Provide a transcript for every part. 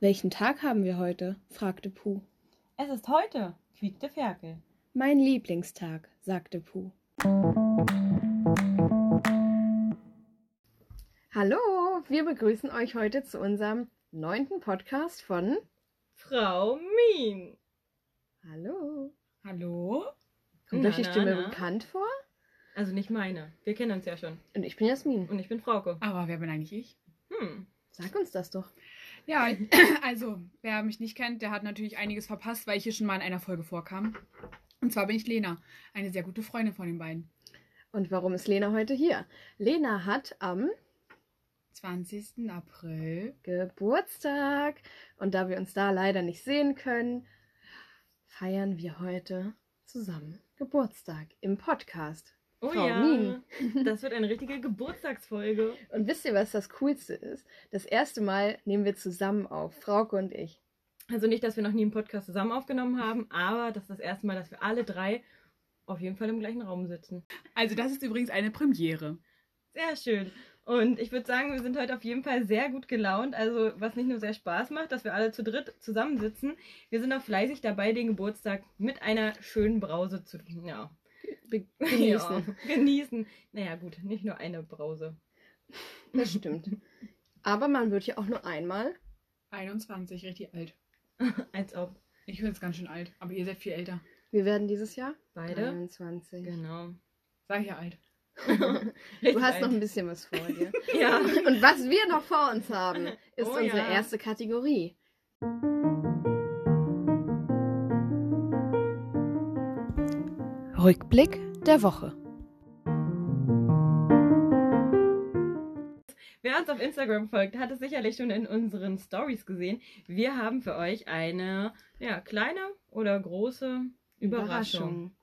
Welchen Tag haben wir heute? fragte Puh. Es ist heute, quiekte Ferkel. Mein Lieblingstag, sagte Puh. Hallo, wir begrüßen euch heute zu unserem neunten Podcast von Frau Mien. Hallo. Hallo? Kommt Na, euch die na, Stimme na. bekannt vor? Also nicht meine. Wir kennen uns ja schon. Und ich bin Jasmin. Und ich bin Frauke. Aber wer bin eigentlich ich? Hm. Sag uns das doch. Ja, also, wer mich nicht kennt, der hat natürlich einiges verpasst, weil ich hier schon mal in einer Folge vorkam. Und zwar bin ich Lena, eine sehr gute Freundin von den beiden. Und warum ist Lena heute hier? Lena hat am 20. April. Geburtstag. Und da wir uns da leider nicht sehen können, feiern wir heute zusammen Geburtstag im Podcast. Oh Frau ja. Mien. Das wird eine richtige Geburtstagsfolge. Und wisst ihr, was das Coolste ist? Das erste Mal nehmen wir zusammen auf, Frauke und ich. Also nicht, dass wir noch nie einen Podcast zusammen aufgenommen haben, aber das ist das erste Mal, dass wir alle drei auf jeden Fall im gleichen Raum sitzen. Also, das ist übrigens eine Premiere. Sehr schön. Und ich würde sagen, wir sind heute auf jeden Fall sehr gut gelaunt. Also, was nicht nur sehr Spaß macht, dass wir alle zu dritt zusammensitzen. Wir sind auch fleißig dabei, den Geburtstag mit einer schönen Brause zu ja, genießen. Ja, genießen. Naja, gut, nicht nur eine Brause. Das stimmt. Aber man wird ja auch nur einmal. 21, richtig alt. Als ob. Ich bin jetzt ganz schön alt, aber ihr seid viel älter. Wir werden dieses Jahr Beide. 23. Genau. Sag ich ja alt. Du hast noch ein bisschen was vor dir. Ja. Und was wir noch vor uns haben, ist Oh unsere ja. erste Kategorie. Rückblick der Woche. Wer uns auf Instagram folgt, hat es sicherlich schon in unseren Stories gesehen. Wir haben für euch eine ja, kleine oder große Überraschung.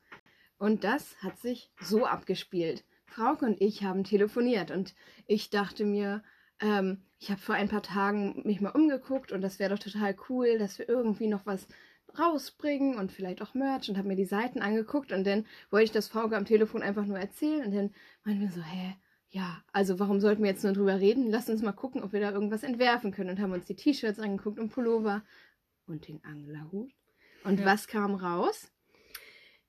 Und das hat sich so abgespielt. Frauke und ich haben telefoniert und ich dachte mir, ähm, ich habe vor ein paar Tagen mich mal umgeguckt und das wäre doch total cool, dass wir irgendwie noch was rausbringen und vielleicht auch Merch und habe mir die Seiten angeguckt und dann wollte ich das Frauke am Telefon einfach nur erzählen und dann meinten wir so, hä, ja, also warum sollten wir jetzt nur drüber reden? Lass uns mal gucken, ob wir da irgendwas entwerfen können und haben uns die T-Shirts angeguckt und Pullover und den Anglerhut. Und Ja. was kam raus?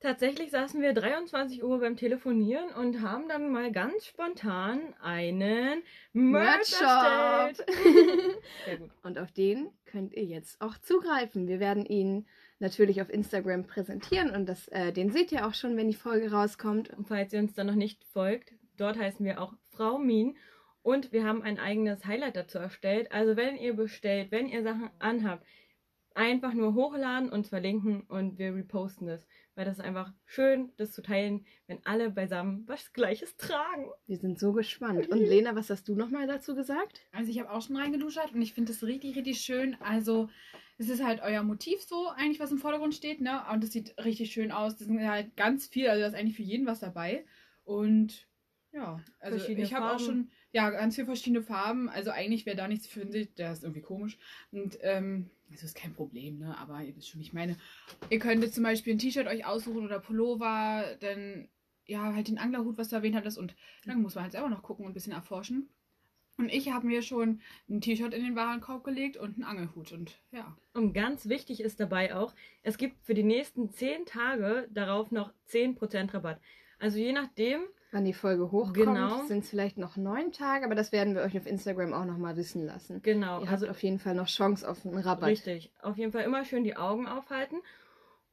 Tatsächlich saßen wir 23 Uhr beim Telefonieren und haben dann mal ganz spontan einen Merch erstellt. Sehr gut. Und auf den könnt ihr jetzt auch zugreifen. Wir werden ihn natürlich auf Instagram präsentieren und das, äh, den seht ihr auch schon, wenn die Folge rauskommt. Und falls ihr uns dann noch nicht folgt, dort heißen wir auch Frau Mien. Und wir haben ein eigenes Highlight dazu erstellt. Also wenn ihr bestellt, wenn ihr Sachen anhabt, einfach nur hochladen und verlinken und wir reposten das. Weil das ist einfach schön, das zu teilen, wenn alle beisammen was Gleiches tragen. Wir sind so gespannt. Und Lena, was hast du nochmal dazu gesagt? Also, ich habe auch schon reingeduschert und ich finde das richtig, richtig schön. Also, es ist halt euer Motiv so, eigentlich, was im Vordergrund steht, ne? Und es sieht richtig schön aus. Das sind halt ganz viel, also da ist eigentlich für jeden was dabei. Und ja, also ich habe auch schon, ja, ganz viele verschiedene Farben. Also eigentlich, wer da nichts findet, der ist irgendwie komisch. Und ähm, das ist kein Problem, ne? Aber ihr wisst schon, ich meine. Ihr könntet zum Beispiel ein T-Shirt euch aussuchen oder Pullover, dann ja, halt den Anglerhut, was du erwähnt hattest. Und dann muss man halt selber noch gucken und ein bisschen erforschen. Und ich habe mir schon ein T-Shirt in den Warenkorb gelegt und einen Angelhut. Und ja. Und ganz wichtig ist dabei auch, es gibt für die nächsten 10 Tage darauf noch 10% Rabatt. Also je nachdem, Wann die Folge hochkommt, Genau. sind es vielleicht noch neun Tage, aber das werden wir euch auf Instagram auch nochmal wissen lassen. genau, Ihr also habt auf jeden Fall noch Chance auf einen Rabatt. Richtig. Auf jeden Fall immer schön die Augen aufhalten.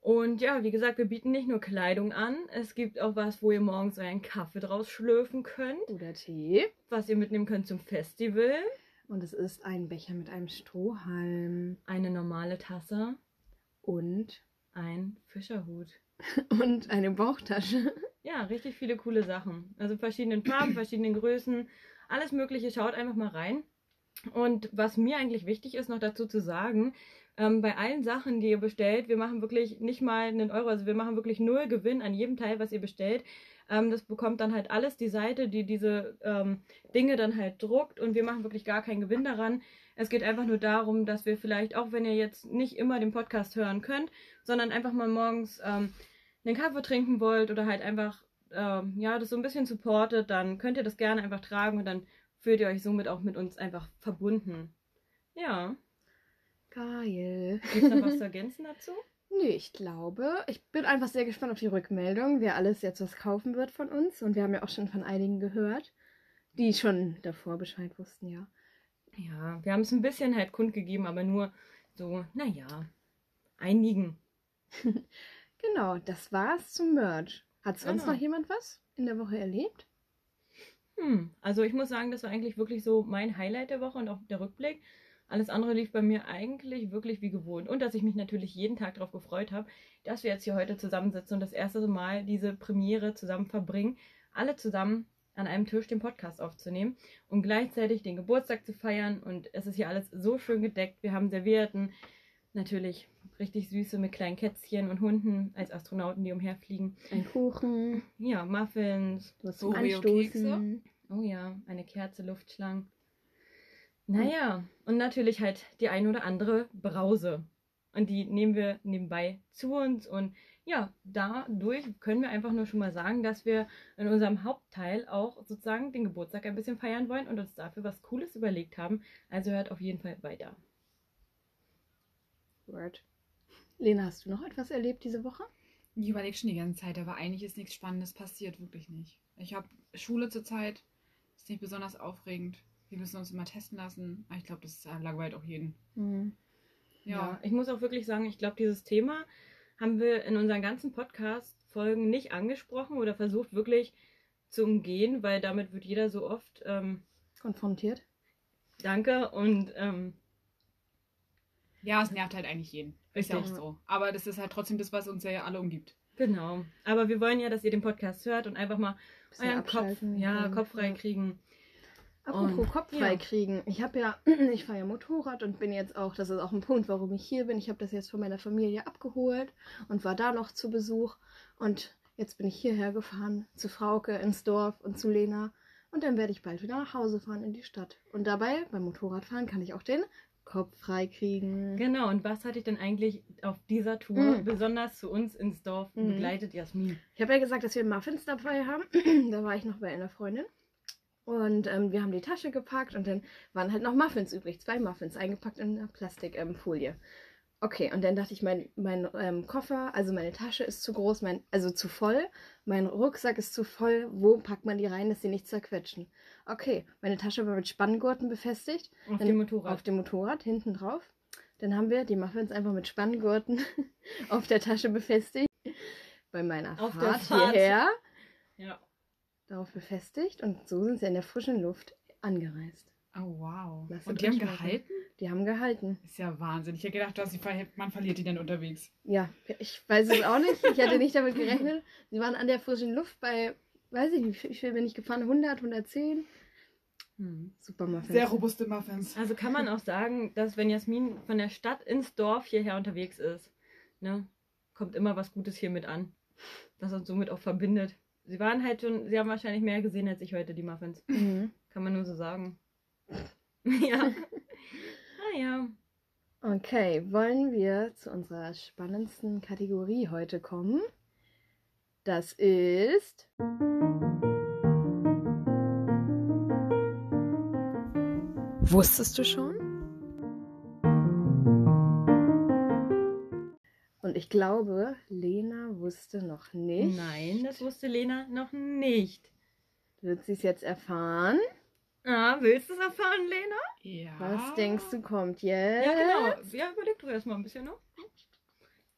Und ja, wie gesagt, wir bieten nicht nur Kleidung an. Es gibt auch was, wo ihr morgens euren Kaffee draus schlürfen könnt, Oder Tee. was ihr mitnehmen könnt zum Festival. Und es ist ein Becher mit einem Strohhalm Eine normale Tasse, und, ein Fischerhut. und eine Bauchtasche. Ja, richtig viele coole Sachen. Also verschiedenen Farben, verschiedenen Größen, alles Mögliche. Schaut einfach mal rein. Und was mir eigentlich wichtig ist, noch dazu zu sagen, ähm, bei allen Sachen, die ihr bestellt, wir machen wirklich nicht mal einen Euro, also wir machen wirklich null Gewinn an jedem Teil, was ihr bestellt. Ähm, das bekommt dann halt alles die Seite, die diese ähm, Dinge dann halt druckt und wir machen wirklich gar keinen Gewinn daran. Es geht einfach nur darum, dass wir vielleicht, auch wenn ihr jetzt nicht immer den Podcast hören könnt, sondern einfach mal morgens ähm, einen Kaffee trinken wollt oder halt einfach ähm, ja, das so ein bisschen supportet, dann könnt ihr das gerne einfach tragen und dann fühlt ihr euch somit auch mit uns einfach verbunden. Ja. Geil. Gibt es noch was zu ergänzen dazu? Nee, ich glaube, ich bin einfach sehr gespannt auf die Rückmeldung, wer alles jetzt was kaufen wird von uns. Und wir haben ja auch schon von einigen gehört, die schon davor Bescheid wussten, ja. Ja, wir haben es ein bisschen halt kundgegeben, aber nur so, naja, einigen. Genau, das war's zum Merch. Hat sonst Genau. noch jemand was in der Woche erlebt? Hm, also ich muss sagen, das war eigentlich wirklich so mein Highlight der Woche und auch der Rückblick. Alles andere lief bei mir eigentlich wirklich wie gewohnt. Und dass ich mich natürlich jeden Tag darauf gefreut habe, dass wir jetzt hier heute zusammensitzen und das erste Mal diese Premiere zusammen verbringen. Alle zusammen an einem Tisch den Podcast aufzunehmen und gleichzeitig den Geburtstag zu feiern. Und es ist hier alles so schön gedeckt. Wir haben Servietten, natürlich richtig süße mit kleinen Kätzchen und Hunden als Astronauten, die umherfliegen. Ein Kuchen, Ja, Muffins, was zum Oreo-Kekse. Anstoßen. Oh ja, eine Kerze, Luftschlangen. Naja, und natürlich halt die ein oder andere Brause. Und die nehmen wir nebenbei zu uns. Und ja, dadurch können wir einfach nur schon mal sagen, dass wir in unserem Hauptteil auch sozusagen den Geburtstag ein bisschen feiern wollen und uns dafür was Cooles überlegt haben. Also hört auf jeden Fall weiter. Word. Lena, hast du noch etwas erlebt diese Woche? Ich überlege schon die ganze Zeit, aber eigentlich ist nichts Spannendes passiert, wirklich nicht. Ich habe Schule zurzeit, ist nicht besonders aufregend. Wir müssen uns immer testen lassen. Aber ich glaube, das äh, langweilt auch jeden. Hm. Ja. ich muss auch wirklich sagen, ich glaube, dieses Thema haben wir in unseren ganzen Podcast-Folgen nicht angesprochen oder versucht wirklich zu umgehen, weil damit wird jeder so oft ähm, Konfrontiert? Danke und ähm, Ja, es nervt halt eigentlich jeden. Ist ja auch so. Aber das ist halt trotzdem das, was uns ja alle umgibt. genau. Aber wir wollen ja, dass ihr den Podcast hört und einfach mal Bisschen euren Kopf, ja, Kopf frei ja. kriegen. Apropos Kopf ja. frei kriegen. Ich habe ja, ich fahre ja Motorrad und bin jetzt auch, das ist auch ein Punkt, warum ich hier bin. Ich habe das jetzt von meiner Familie abgeholt und war da noch zu Besuch. Und jetzt bin ich hierher gefahren, zu Frauke ins Dorf und zu Lena. Und dann werde ich bald wieder nach Hause fahren in die Stadt. Und dabei, beim Motorradfahren, kann ich auch den Kopf frei kriegen. Genau, und was hat dich denn eigentlich auf dieser Tour Mhm. besonders zu uns ins Dorf Mhm. begleitet, Jasmin? Ich habe ja gesagt, dass wir Muffins dabei haben. da war ich noch bei einer Freundin. Und ähm, wir haben die Tasche gepackt und dann waren halt noch Muffins übrig. Zwei Muffins eingepackt in einer Plastikfolie. Okay, und dann dachte ich, mein, mein ähm, Koffer, also meine Tasche ist zu groß, mein, also zu voll. Mein Rucksack ist zu voll. Wo packt man die rein, dass sie nicht zerquetschen? Okay, meine Tasche war mit Spanngurten befestigt. Auf Dann dem Motorrad. Auf dem Motorrad, hinten drauf. Dann haben wir die Muffins einfach mit Spanngurten auf der Tasche befestigt. Bei meiner Auf der Fahrt Fahrt. hierher ja. darauf befestigt und so sind sie in der frischen Luft angereist. Oh, wow. Und die haben gehalten? Die haben gehalten. Ist ja Wahnsinn. Ich hätte gedacht, dass ver man verliert die dann unterwegs. Ja, ich weiß es auch nicht. Ich hatte nicht damit gerechnet. Sie waren an der frischen Luft bei, weiß ich nicht, wie viel bin ich gefahren? 100, 110? Hm. Super Muffins. Sehr robuste Muffins. Also kann man auch sagen, dass wenn Jasmin von der Stadt ins Dorf hierher unterwegs ist, ne, kommt immer was Gutes hier mit an, was uns somit auch verbindet. Sie waren halt schon, sie haben wahrscheinlich mehr gesehen als ich heute, die Muffins. Mhm. Kann man nur so sagen. ja. Ah ja. Okay, wollen wir zu unserer spannendsten Kategorie heute kommen? Das ist. Wusstest du schon? Und ich glaube, Lena wusste noch nicht. Nein, das wusste Lena noch nicht. Wird sie es jetzt erfahren? Ah, willst du es erfahren, Lena? Ja. Was denkst du kommt jetzt? Ja, genau. Ja, überleg du erst mal ein bisschen noch.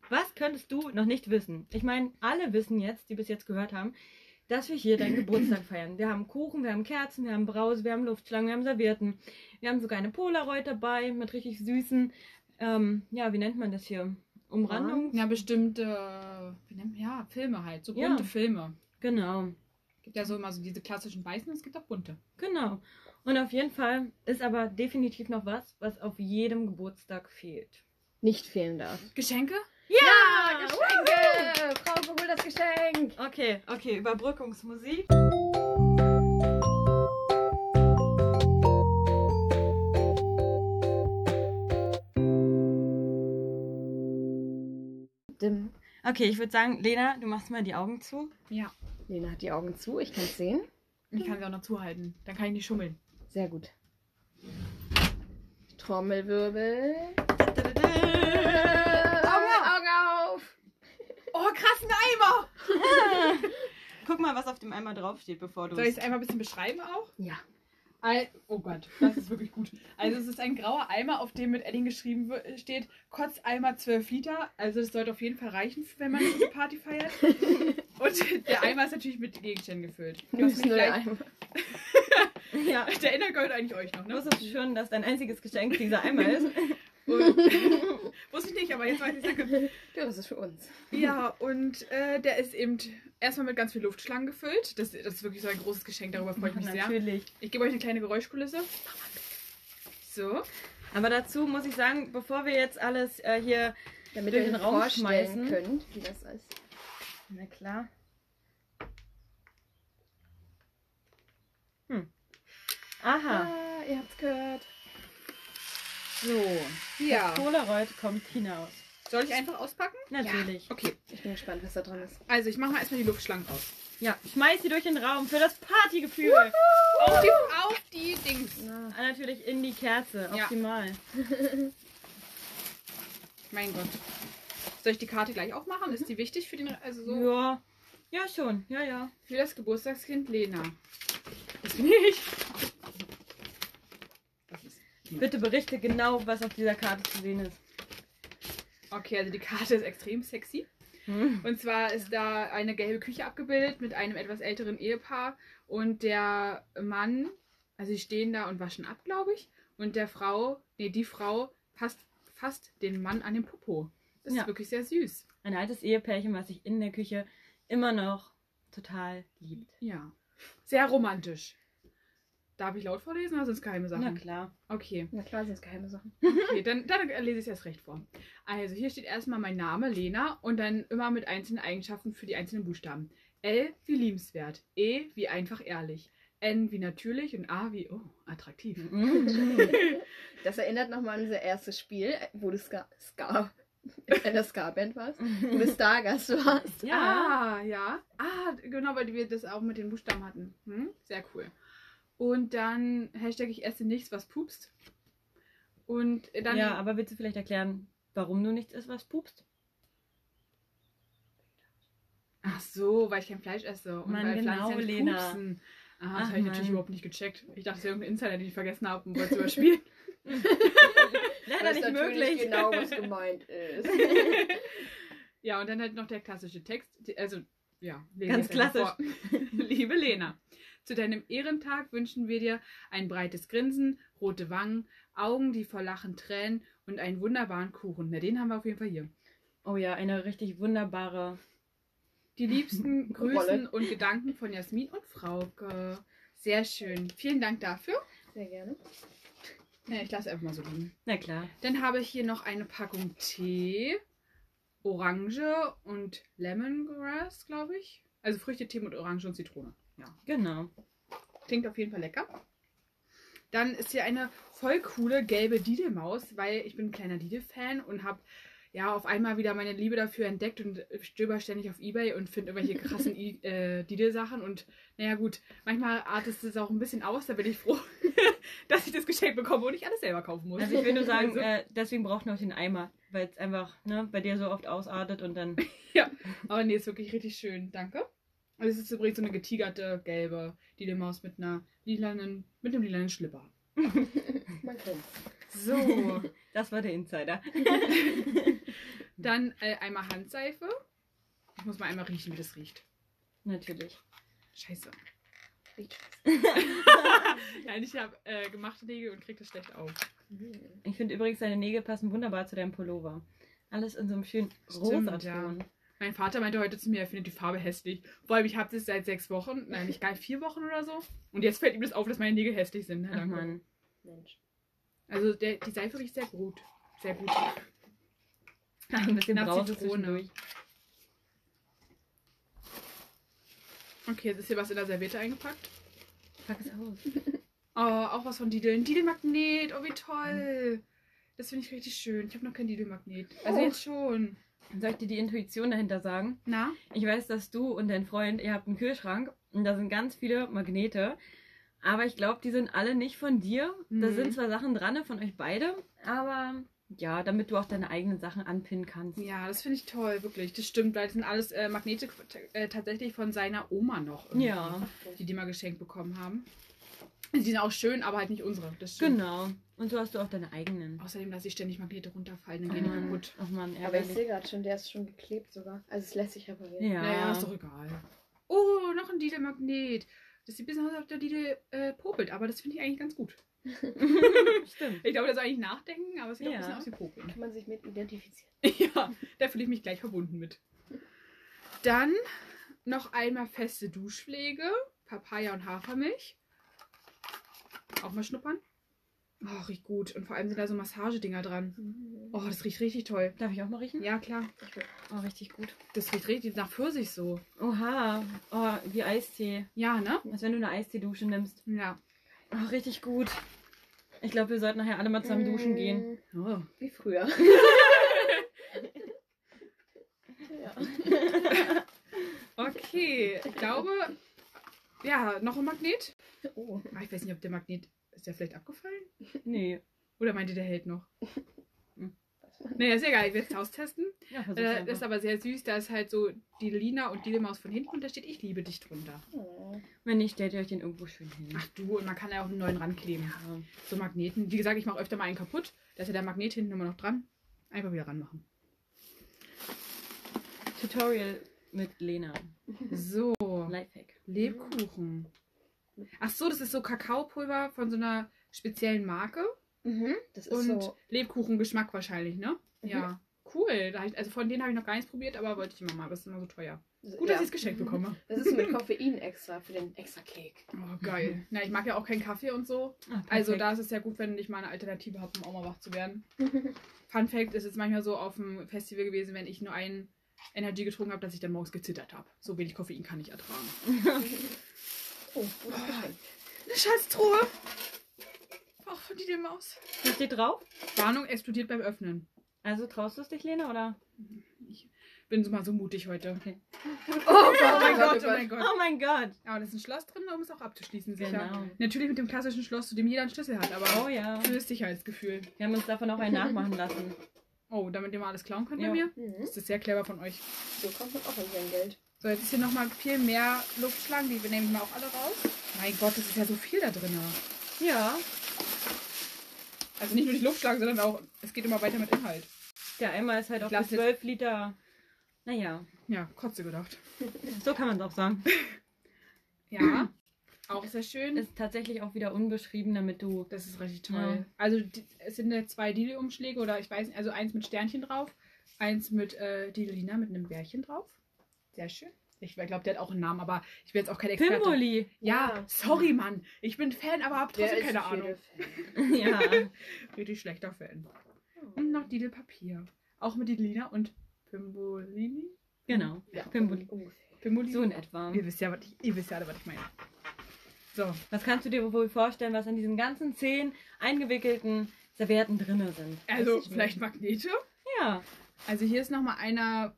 Was könntest du noch nicht wissen? Ich meine, alle wissen jetzt, die bis jetzt gehört haben, dass wir hier deinen Geburtstag feiern. Wir haben Kuchen, wir haben Kerzen, wir haben Brause, wir haben Luftschlangen, wir haben Servietten. Wir haben sogar eine Polaroid dabei mit richtig süßen, ähm, ja, wie nennt man das hier? Umrandung? Ja, bestimmte, man, ja, Filme halt. So Ja. bunte Filme. Genau, Gibt ja so immer so diese klassischen weißen, es gibt auch bunte. genau. Und auf jeden Fall ist aber definitiv noch was, was auf jedem Geburtstag fehlt. Nicht fehlen darf. Geschenke? Ja! Geschenke! Frau, hol das Geschenk! Okay, okay, Überbrückungsmusik. Okay, ich würde sagen, Lena, du machst mal die Augen zu. Ja. Lena hat die Augen zu, ich kann es sehen. Ich kann sie auch noch zuhalten, dann kann ich nicht schummeln. Sehr gut. Trommelwirbel. Augen, Augen auf! Oh, krass, ein Eimer! Guck mal, was auf dem Eimer draufsteht, bevor du. Soll ich es einmal ein bisschen beschreiben auch? Ja. Ein, oh Gott, das ist wirklich gut. Also es ist ein grauer Eimer, auf dem mit Edding geschrieben steht Kotzeimer 12 Liter. Also das sollte auf jeden Fall reichen, wenn man eine Party feiert. Und der Eimer ist natürlich mit Gegenständen gefüllt. Du bist nur der Eimer. Ja. der Inhalt gehört eigentlich euch noch, ne? Wusstest du schon, dass dein einziges Geschenk dieser Eimer ist? Und, wusste ich nicht, aber jetzt weiß ich danke. Ja, das ist für uns. Ja, und äh, der ist eben erstmal mit ganz viel Luftschlangen gefüllt. Das, das ist wirklich so ein großes Geschenk, darüber freue ich mich sehr. Natürlich. Ich gebe euch eine kleine Geräuschkulisse. So. Aber dazu muss ich sagen, bevor wir jetzt alles äh, hier. Damit Durch den Raum schmeißen. könnt, wie das ist. Na klar. Hm. Aha. Ah, ihr habt's gehört. So. Ja. Polaroid kommt hinaus. Soll ich einfach auspacken? Natürlich. Okay. Ich bin gespannt, was da drin ist. Also ich mache mal erstmal die Luftschlangen raus. Ja, schmeiß sie durch den Raum für das Partygefühl. Auf die, auf die Dings. Na, Ah, natürlich in die Kerze. Ja. Optimal. Mein Gott. Soll ich die Karte gleich aufmachen? Ist die wichtig für den, also so Ja. Ja, schon. Ja, ja. für das Geburtstagskind Lena? Das bin ich. Bitte berichte genau, was auf dieser Karte zu sehen ist. Okay, also die Karte ist extrem sexy. Hm. Und zwar ist da eine gelbe Küche abgebildet mit einem etwas älteren Ehepaar und der Mann, also sie stehen da und waschen ab, glaube ich. Und der Frau, nee, die Frau passt fast den Mann an den Popo. Das Ja. ist wirklich sehr süß. Ein altes Ehepärchen, was sich in der Küche immer noch total liebt. Ja. Sehr romantisch. Darf ich laut vorlesen oder sind es geheime Na Sachen? klar. Okay. na klar, sind es geheime Sachen. Okay, dann, dann lese ich es erst recht vor. Also hier steht erstmal mein Name, Lena, und dann immer mit einzelnen Eigenschaften für die einzelnen Buchstaben. L wie liebenswert, E wie einfach ehrlich, N wie natürlich und A wie, oh, attraktiv. Das erinnert nochmal an unser erstes Spiel, wo du Ska, Ska in der Ska-Band warst, du Stargast warst. Ja. Ah, ja. Ah, genau, weil wir das auch mit den Buchstaben hatten. Hm? Sehr cool. Und dann Hashtag ich esse nichts, was pupst. Und dann... ja, aber willst du vielleicht erklären, warum du nichts isst, was pupst? Ach so, weil ich kein Fleisch esse. Und Mann, weil genau, Pflanzen Lena. pupsen. Ah, das habe ich natürlich überhaupt nicht gecheckt. Ich dachte, es wäre irgendein Insider, den ich vergessen habe und wollte es überspielen. Leider nicht möglich. genau, was gemeint ist. ja, und dann halt noch der klassische Text. Also, ja. lese Ganz klassisch. Liebe Lena, zu deinem Ehrentag wünschen wir dir ein breites Grinsen, rote Wangen, Augen, die vor Lachen tränen und einen wunderbaren Kuchen. Na, den haben wir auf jeden Fall hier. Oh ja, eine richtig wunderbare. Die liebsten Grüßen und Gedanken von Jasmin und Frauke. Sehr schön. Vielen Dank dafür. Sehr gerne. Ja, ich lasse einfach mal so liegen. Na klar. Dann habe ich hier noch eine Packung Tee, Orange und Lemongrass, glaube ich. Also Früchtetee mit Orange und Zitrone. Ja. Genau. Klingt auf jeden Fall lecker. Dann ist hier eine voll coole gelbe Didelmaus, weil ich bin ein kleiner Didel-Fan und habe ja auf einmal wieder meine Liebe dafür entdeckt und stöber ständig auf Ebay und finde irgendwelche krassen I- äh, Didel-Sachen. Und naja, gut, manchmal artet es auch ein bisschen aus. Da bin ich froh, dass ich das Geschenk bekomme und ich alles selber kaufen muss. Also ich will nur sagen, Also- äh, deswegen braucht man auch den Eimer, weil es einfach ne, bei dir so oft ausartet und dann. Aber nee, ist wirklich richtig schön. Danke. Und es ist übrigens so eine getigerte gelbe Didelmaus mit einer lilanen, mit einem lilanen Schlipper. Man kennt's. So, Das war der Insider. dann äh, einmal Handseife. Ich muss mal einmal riechen, wie das riecht. Natürlich. Scheiße. Riecht Nein, ich habe äh, gemachte Nägel und krieg das schlecht auf. scheiße. Ich finde übrigens, deine Nägel passen wunderbar zu deinem Pullover. Alles in so einem schönen Stimmt, Rosaton. Mein Vater meinte heute zu mir, er findet die Farbe hässlich. Vor allem, ich habe das seit sechs Wochen, nein, nicht geil, vier Wochen oder so. Und jetzt fällt ihm das auf, dass meine Nägel hässlich sind. Na, Ach danke. man. Mensch. Also der, die Seife riecht sehr gut. Sehr gut. Ein bisschen Nach Brause Zitrone. Okay, jetzt ist hier was in der Serviette eingepackt. Pack es aus. Oh, auch was von Dideln. Didelmagnet, oh wie toll. Das finde ich richtig schön. Ich habe noch kein Didelmagnet. Also Oh. jetzt schon. Soll ich dir die Intuition dahinter sagen? Na? Ich weiß, dass du und dein Freund, ihr habt einen Kühlschrank und da sind ganz viele Magnete. Aber ich glaube, die sind alle nicht von dir. Da Mhm. sind zwar Sachen dran von euch beide, aber Ja, damit du auch deine eigenen Sachen anpinnen kannst. Ja, das finde ich toll, wirklich. Das stimmt, weil das sind alles äh, Magnete äh, tatsächlich von seiner Oma noch. irgendwie, Ja, Die die mal geschenkt bekommen haben. Die sind auch schön, aber halt nicht unsere. Das stimmt. genau. Und so hast du auch deine eigenen. Außerdem lasse ich ständig Magnete runterfallen, dann Oh gehen die Mann. kaputt. Oh Mann, Aber ich ärgerlich. sehe gerade schon, der ist schon geklebt sogar. Also es lässt sich reparieren. Ja, Naja, ist doch egal. Oh, noch ein Lidl-Magnet. Das sieht ein bisschen aus, als ob der Lidl äh, popelt, aber das finde ich eigentlich ganz gut. Stimmt. Ich glaube, das soll eigentlich nachdenken, aber es sieht auch ein Ja. bisschen aus wie popeln. Kann man sich mit identifizieren. Ja, da fühle ich mich gleich verbunden mit. Dann noch einmal feste Duschpflege, Papaya und Hafermilch. Auch mal schnuppern. Oh, riecht gut. Und vor allem sind da so Massagedinger dran. Oh, das riecht richtig toll. Darf ich auch mal riechen? Ja, klar. Oh, richtig gut. Das riecht richtig nach Pfirsich so. Oha. Oh, wie Eistee. Ja, ne? Als wenn du eine Eistee-Dusche nimmst. Ja. Oh, richtig gut. Ich glaube, wir sollten nachher alle mal zusammen duschen gehen. Mm, Oh. Wie früher. ja. Okay, ich glaube, ja, noch ein Magnet. Oh. Ah, ich weiß nicht, ob der Magnet, ist der vielleicht abgefallen? Nee. Oder meint ihr, der hält noch? Hm. Naja, ist egal, ich werde es austesten. Ja, Äh, das ist aber sehr süß, da ist halt so die Lina und die Maus von hinten und da steht Ich liebe dich drunter. Oh. Wenn nicht, stellt ihr euch den irgendwo schön hin. Ach du, und man kann ja auch einen neuen rankleben. Ja. So Magneten. Wie gesagt, ich mache öfter mal einen kaputt. Da ist ja der Magnet hinten immer noch dran. Einfach wieder ranmachen. Tutorial mit Lena. So, Lifehack. Lebkuchen. Ach so, das ist so Kakaopulver von so einer speziellen Marke. Mhm. Das ist Und so. Lebkuchengeschmack wahrscheinlich, ne? Mhm. Ja. Cool. Also von denen habe ich noch gar nichts probiert, aber wollte ich immer mal. Das ist immer so teuer. Gut, ja. dass ich es geschenkt bekomme. Das ist mit Koffein extra für den extra Cake. Oh, geil. Na, ich mag ja auch keinen Kaffee und so. Ah, Also da ist es ja gut, wenn ich mal eine Alternative habe, um auch mal wach zu werden. Fun Fact, ist es manchmal so auf dem Festival gewesen, wenn ich nur einen Energy getrunken habe, dass ich dann morgens gezittert habe. So wenig Koffein kann ich ertragen. Oh, gutes Geschenk. Eine Schatztruhe. Auch von die Maus. Was steht drauf? Warnung explodiert beim Öffnen. Also traust du es dich, Lena, oder? Ich bin so mal so mutig heute. Oh Gott, Oh mein Gott, oh mein Gott. Oh mein Gott. Aber da ist ein Schloss drin, um es auch abzuschließen, sicher. Genau. Natürlich mit dem klassischen Schloss, zu dem jeder einen Schlüssel hat, aber Oh ja. für das Sicherheitsgefühl. Wir haben uns davon auch einen nachmachen lassen. Oh, damit ihr mal alles klauen könnt Ja. bei mir? Mhm. Das ist sehr clever von euch. So kommt man auch an sein Geld. So, jetzt ist hier nochmal viel mehr Luftschlangen, die nehme ich mal auch alle raus. Mein Gott, das ist ja so viel da drin. Ja. Also nicht nur die Luftschlangen, sondern auch, es geht immer weiter mit Inhalt. Der Eimer ist halt auch für jetzt- 12 Liter. Naja, Ja, Kotze gedacht. so kann man es auch sagen. Ja, auch sehr schön. Ist tatsächlich auch wieder unbeschrieben, damit du. Das ist richtig toll. Ja. Also die, es sind ja zwei Dili-Umschläge oder ich weiß nicht, also eins mit Sternchen drauf, eins mit äh, Dilina mit einem Bärchen drauf. Sehr schön. Ich glaube, der hat auch einen Namen, aber ich bin jetzt auch kein Experte. Pimboli! Ja, Ja. sorry, Mann. Ich bin Fan, aber hab trotzdem keine Ahnung. Ja. Richtig schlechter Fan. Und noch Didel-Papier. Auch mit Dilina und Pimbolini. genau. Ja, Pimboli. Pimbolini. So in etwa. Ihr wisst ja, was ich, ihr wisst ja alle, was ich meine. So, Was kannst du dir wohl vorstellen, was an diesen ganzen zehn eingewickelten Servietten drinne sind? also vielleicht. Magnete. Ja. Also hier ist nochmal einer,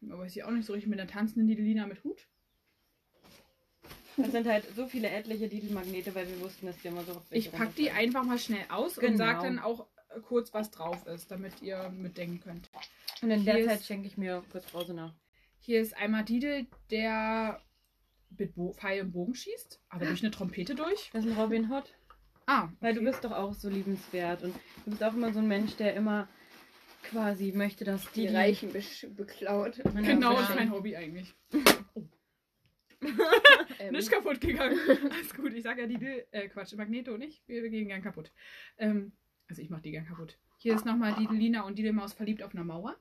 weiß ich auch nicht so richtig, mit einer tanzenden Didelina mit Hut. Das sind halt so viele etliche Didelmagnete, weil wir wussten, dass wir immer so Ich pack die einfach mal schnell aus und Genau. sag dann auch äh, kurz, was drauf ist, damit ihr mitdenken könnt. Und in der Hier Zeit ist- schenke ich mir kurz Brause nach. Hier ist einmal Didel, der mit Bo Pfeil und Bogen schießt, aber durch eine Trompete durch. Das ist ein Robin Hood. Ah, Weil du okay. bist doch auch so liebenswert. Und du bist auch immer so ein Mensch, der immer quasi möchte, dass Die die, Reichen beklaut. Meine Genau, Abwehr- ist mein Hobby eigentlich. Ähm, Nicht kaputt gegangen. Alles gut, ich sag ja Didel, äh, Quatsch, Magneto nicht. Wir, wir gehen gern kaputt. Ähm, also ich mach die gern kaputt. Hier ist nochmal Didelina und Didelmaus verliebt auf einer Mauer.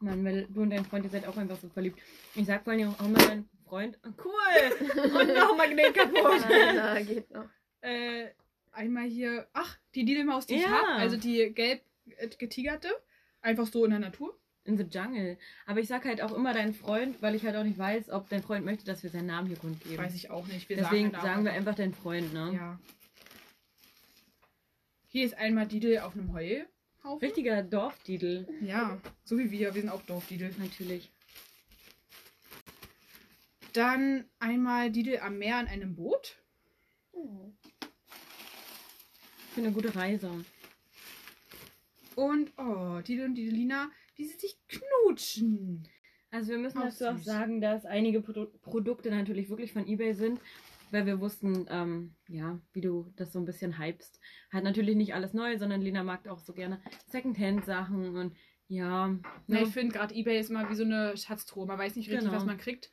Mann, weil du und dein Freund, ihr seid auch einfach so verliebt. Ich sag vor allem auch immer dein Freund, ah, cool! Und noch Magnet kaputt! Na, geht noch. Äh, einmal hier, ach, die Didelmaus, die ich Ja. hab, also die gelb äh, getigerte. Einfach so in der Natur. In the jungle. Aber ich sag halt auch immer dein Freund, weil ich halt auch nicht weiß, ob dein Freund möchte, dass wir seinen Namen hier kundgeben. Weiß ich auch nicht. Wir Deswegen halt sagen wir einfach dein Freund, ne? Ja. Hier ist einmal Didel auf einem Heulhaufen. Richtiger Dorfdidel, Ja, so wie wir. Wir sind auch Dorfdidel. natürlich. Dann einmal Didel am Meer an einem Boot. Oh. Für eine gute Reise. Und, oh, die und die Lina, wie sie sich knutschen. Also wir müssen Auch dazu auch sagen, dass einige Produ Produkte natürlich wirklich von eBay sind, weil wir wussten, ähm, ja, wie du das so ein bisschen hypst. Halt natürlich nicht alles neu, sondern Lina mag auch so gerne Secondhand-Sachen und ja. Ne? ich finde gerade Ebay ist immer wie so eine Schatztruhe. Man weiß nicht richtig, Genau. was man kriegt.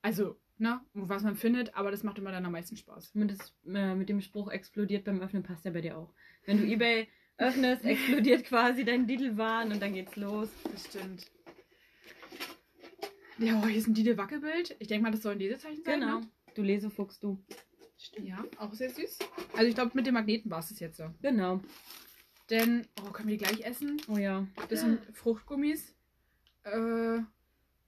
Also, ne, was man findet, aber das macht immer dann am meisten Spaß. mit, das, äh, mit dem Spruch explodiert beim Öffnen passt ja bei dir auch. Wenn du eBay öffnest, explodiert quasi dein Didelwahn und dann geht's los. Das stimmt. Ja, oh, hier ist ein Dide Wackelbild. Ich denke mal, das soll ein Lesezeichen sein. Genau. Ne? Du Lesefuchs, du. Ja, auch sehr süß. Also ich glaube, mit dem Magneten war es das jetzt so. Genau. Denn, oh, können wir die gleich essen? Oh ja. Das sind Fruchtgummis. Äh,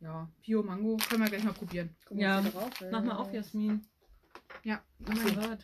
ja, Bio Mango. Können wir gleich mal probieren. Guck Ja, drauf ist. Mach mal auf, Jasmin. Ja. Oh mein Gott.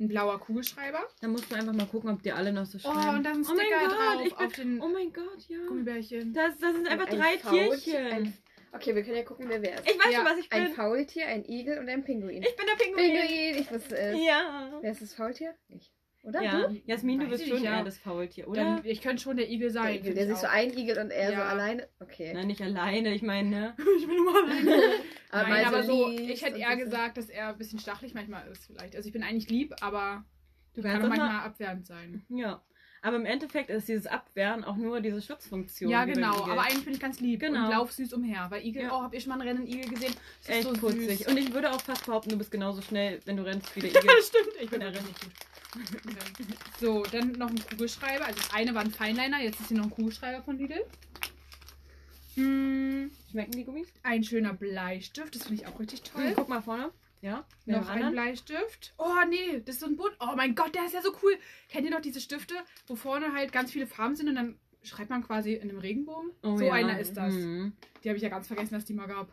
Ein blauer Kugelschreiber. Da musst du einfach mal gucken, ob dir alle noch so Oh, schreiben. und da ein Oh mein Sticker Gott, drauf ich bin- auf den Oh mein Gott, ja. Gummibärchen. Das, das sind einfach Ein drei Faultier- Tierchen. ein- Okay, wir können ja gucken, wer wer ist. Ich weiß Ja, schon, was ich Ein bin. Faultier, ein Igel und ein Pinguin. Ich bin der Pinguin. Pinguin, ich wusste es. Ja. Wer ist das Faultier? Ich. Oder Ja, du? Jasmin, du Weiß bist schon nicht, ja. eher das Faultier, oder? Dann, ich könnte schon der Igel Der sein. Igel, find der ich sich so auch. ein Igel und er so Ja. alleine. Okay. Nein, nicht alleine, ich meine, ne? Ich bin nur alleine. Aber Nein, aber so, ich hätte eher so- gesagt, dass er ein bisschen stachelig manchmal ist vielleicht. Also ich bin eigentlich lieb, aber Du kann kannst auch auch manchmal mal... abwehrend sein. Ja. Aber im Endeffekt ist dieses Abwehren auch nur diese Schutzfunktion. ja, genau. Igel. Aber eigentlich bin ich ganz lieb Genau. und lauf süß umher. Weil Igel, Ja. oh, habt ihr schon mal einen Rennen Igel gesehen? Das Echt ist so putzig. süß. Und ich würde auch fast behaupten, du bist genauso schnell, wenn du rennst wie der ja, Igel. stimmt. Ich bin Ja. da richtig gut. So, dann noch ein Kugelschreiber. Also das eine war ein Feinliner, jetzt ist hier noch ein Kugelschreiber von Lidl. Hm, Schmecken die Gummis? ein schöner Bleistift, das finde ich auch richtig toll. Hm, guck mal vorne. Ja. Noch ein anderen. Bleistift. Oh nee, das ist so ein Bunt. Oh mein Gott, der ist ja so cool. Kennt ihr noch diese Stifte, wo vorne halt ganz viele Farben sind und dann schreibt man quasi in einem Regenbogen? Oh, so ja. einer ist das. Mhm. Die habe ich ja ganz vergessen, dass die mal gab.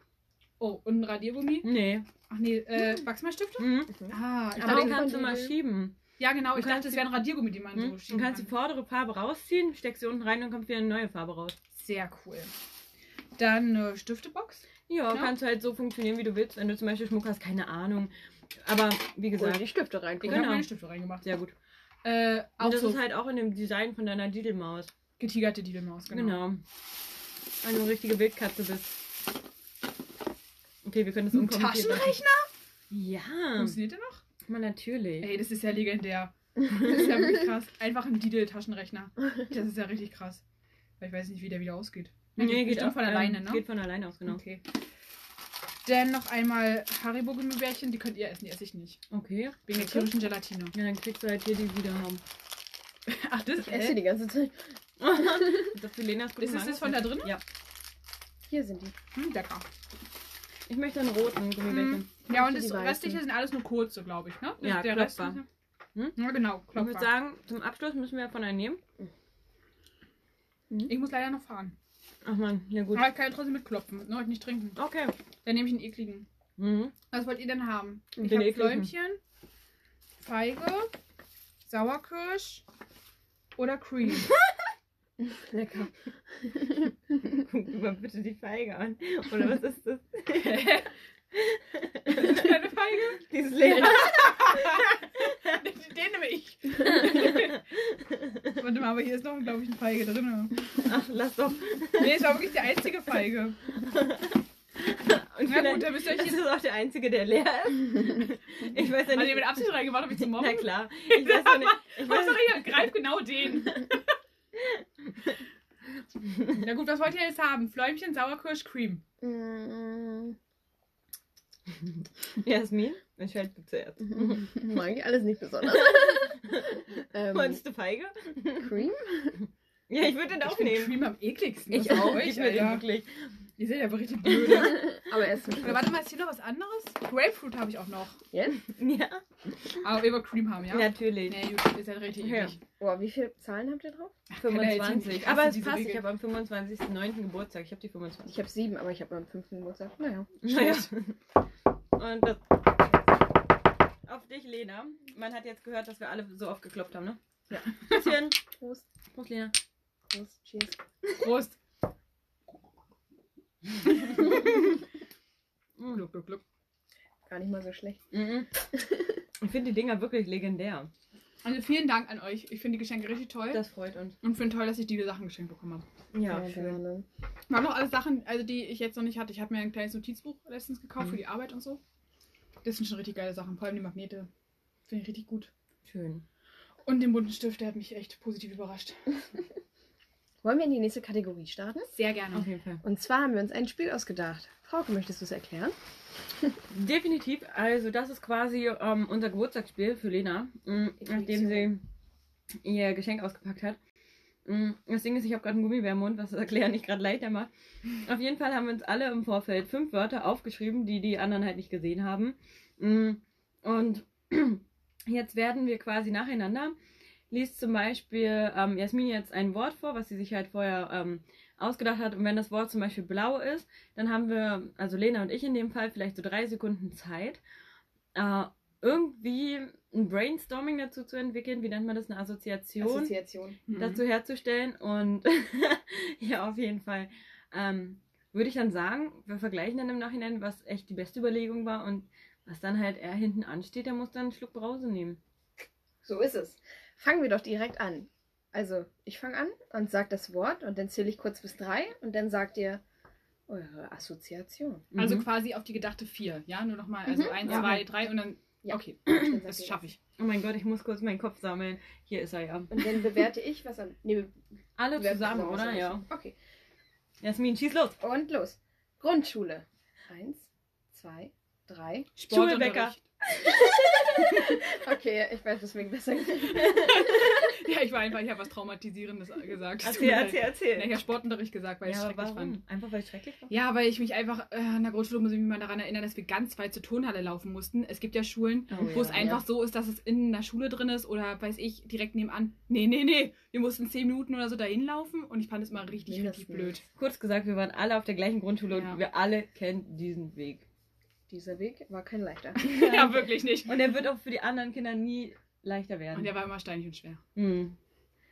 Oh, und ein Radiergummi. Nee. Ach nee, äh, Wachsmalstifte? Mhm. Ah, Ich aber den kannst du mal schieben. Ja genau, du ich dachte, die- wäre ein Radiergummi, den man Mhm. so Du schieben kannst die kann. vordere Farbe rausziehen, steckst sie unten rein und kommt wieder eine neue Farbe raus. Sehr cool. Dann eine Stiftebox. Ja, Ja. kannst halt so funktionieren, wie du willst. Wenn du zum Beispiel Schmuck hast, keine Ahnung. Aber wie Oder gesagt, die Stifte Ich reingucken. Genau. habe meine Stifte reingemacht. sehr gut. Äh, auch Und das so ist halt auch in dem Design von deiner Didelmaus. getigerte Didelmaus, genau. Genau. Wenn du eine richtige Wildkatze bist. Okay, wir können das lassen. Taschenrechner? Ja, Funktioniert der noch? Mal natürlich. Ey, das ist ja legendär. Das ist ja wirklich krass. Einfach ein Didel-Taschenrechner. Das ist ja richtig krass. Weil ich weiß nicht, wie der wieder ausgeht. Ja, Nee, geht bestimmt auch, von ähm, alleine, ne? Geht von alleine aus, genau. Okay. Dann noch einmal Haribo-Gummibärchen, die könnt ihr essen, die esse ich nicht. Okay. Wegen der tierischen Gelatine. Ja, dann kriegst du halt hier die wieder haben. Ach, das Ich esse die ganze Zeit. das für Lenas Ist das das von da drin? Ja. Hier sind die. Hm, lecker. Ich möchte einen roten Gummibärchen. Ja, und das. Restliche sind alles nur kurze, glaube ich, ne? Ja, der Rest klopfer. Hm? Ja, genau, Ich würde Klopfer. sagen, zum Abschluss müssen wir von einem nehmen. Ich muss leider noch fahren. Ach man, ja gut. Aber ich kann ja trotzdem mitklopfen, nur halt nicht trinken. Okay. Dann nehme ich einen ekligen. Mhm. Was wollt ihr denn haben? Ich habe. Fläumchen, Feige, Sauerkirsch oder Cream. Lecker. Guck mal bitte die Feige an. Oder was ist das? Das ist keine Feige. Dieses Leder. Den nehme ich. Warte mal, aber hier ist noch, glaube ich, eine Feige drin. Ach, lass doch. Nee, es war wirklich die einzige Feige. Und Na gut, dann müsst ihr euch das jetzt... ist auch der einzige, der leer ist. Ich weiß ja Hat nicht. ihr mit Absicht reingemacht, um mich zu mobben? Na klar. Ich weiß ja nicht. Ich weiß, greift genau den. Na gut, was wollt ihr jetzt haben? Fläumchen, Sauerkirsch, Cream. Mm, Jasmin, entscheid du zuerst. Mag ich alles nicht besonders. ähm, Wolltest du Feige? Cream? Ja, ich würde den Ich auch nehmen. Cream am ekligsten. Ich auch. Ich würde Alter? wirklich. Ihr seid aber richtig blöde. Aber er ist Oder warte mal, ist hier noch was anderes? Grapefruit habe ich auch noch. Jetzt? Ja, Aber wir wollen Cream haben, ja? natürlich. Nee, gut, ist halt richtig Ja. eklig. Boah, wie viele Zahlen habt ihr drauf? kann ja jetzt 25. nicht- ich hasse Aber es passt. Regel. Ich habe am 25.09. Geburtstag. Ich habe die 25. Ich habe sieben, aber ich habe am fünften Geburtstag. Naja. Naja. Und das. Auf dich, Lena. Man hat jetzt gehört, dass wir alle so oft geklopft haben, ne? Ja. Bisschen. Prost. Prost, Lena. Prost. Cheers. Prost. Gluck, gluck, gluck. Gar nicht mal so schlecht. Mhm. Ich finde die Dinger wirklich legendär. Also vielen Dank an euch. Ich finde die Geschenke richtig toll. Das freut uns. und finde toll, dass ich diese Sachen geschenkt bekommen habe. Ja, schön. gerne. War noch alles Sachen, also die ich jetzt noch nicht hatte. Ich habe mir ein kleines Notizbuch letztens gekauft Mhm. für die Arbeit und so. Das sind schon richtig geile Sachen. Vor allem die Magnete. Finde ich richtig gut. Schön. Und den bunten Stift, der hat mich echt positiv überrascht. Wollen wir in die nächste Kategorie starten? Sehr gerne. Auf jeden Fall. Und zwar haben wir uns ein Spiel ausgedacht. Frauke, möchtest du es erklären? Definitiv. Also das ist quasi ähm, unser Geburtstagsspiel für Lena, mm, nachdem sie ihr Geschenk ausgepackt hat. Mm, Das Ding ist, ich habe gerade einen Gummibär im Mund, was das Erklären nicht gerade leichter macht. Auf jeden Fall haben wir uns alle im Vorfeld fünf Wörter aufgeschrieben, die die anderen halt nicht gesehen haben. Mm, Und jetzt werden wir quasi nacheinander. Liest zum Beispiel ähm, Jasmin jetzt ein Wort vor, was sie sich halt vorher ähm, ausgedacht hat. Und wenn das Wort zum Beispiel blau ist, dann haben wir, also Lena und ich in dem Fall, vielleicht so drei Sekunden Zeit, äh, irgendwie ein Brainstorming dazu zu entwickeln. Wie nennt man das? Eine Assoziation Assoziation. Mhm. dazu herzustellen. Und ja, auf jeden Fall ähm, würde ich dann sagen, wir vergleichen dann im Nachhinein, was echt die beste Überlegung war und was dann halt eher hinten ansteht, der muss dann einen Schluck Brause nehmen. So ist es. Fangen wir doch direkt an. Also, ich fange an und sage das Wort und dann zähle ich kurz bis drei und dann sagt ihr eure Assoziation. Also Mhm. quasi auf die gedachte vier. Ja, nur nochmal. Also Mhm. eins, Ja. zwei, drei und dann. Ja. Okay, Dann das schaffe ich. Oh mein Gott, ich muss kurz meinen Kopf sammeln. Hier ist er ja. Und dann bewerte ich, was am. Nee, Alle zusammen, genau, oder? Ja. Okay. Jasmin, schieß los. Und los. Grundschule. Eins, zwei, drei. Schulbäcker. Okay, ich weiß, weswegen besser geht. Ja, ich war einfach, ich habe was Traumatisierendes gesagt. Es Erzähl, mir erzähl, erzähl. Ja, ich habe Sportunterricht gesagt, weil ich es ja, schrecklich warum? fand. Einfach weil es schrecklich war? Ja, weil ich mich einfach, äh, in der Grundschule muss ich mich mal daran erinnern, dass wir ganz weit zur Turnhalle laufen mussten. Es gibt ja Schulen, Oh, wo es ja. einfach so ist, dass es in der Schule drin ist oder weiß ich, direkt nebenan. Nee, nee, nee. Wir mussten zehn Minuten oder so dahin laufen und ich fand es immer richtig, richtig Mindestens. blöd. Kurz gesagt, wir waren alle auf der gleichen Grundschule Ja. und wir alle kennen diesen Weg. Dieser Weg war kein leichter. ja, wirklich nicht. Und er wird auch für die anderen Kinder nie leichter werden. Und der war immer steinig und schwer. Hm.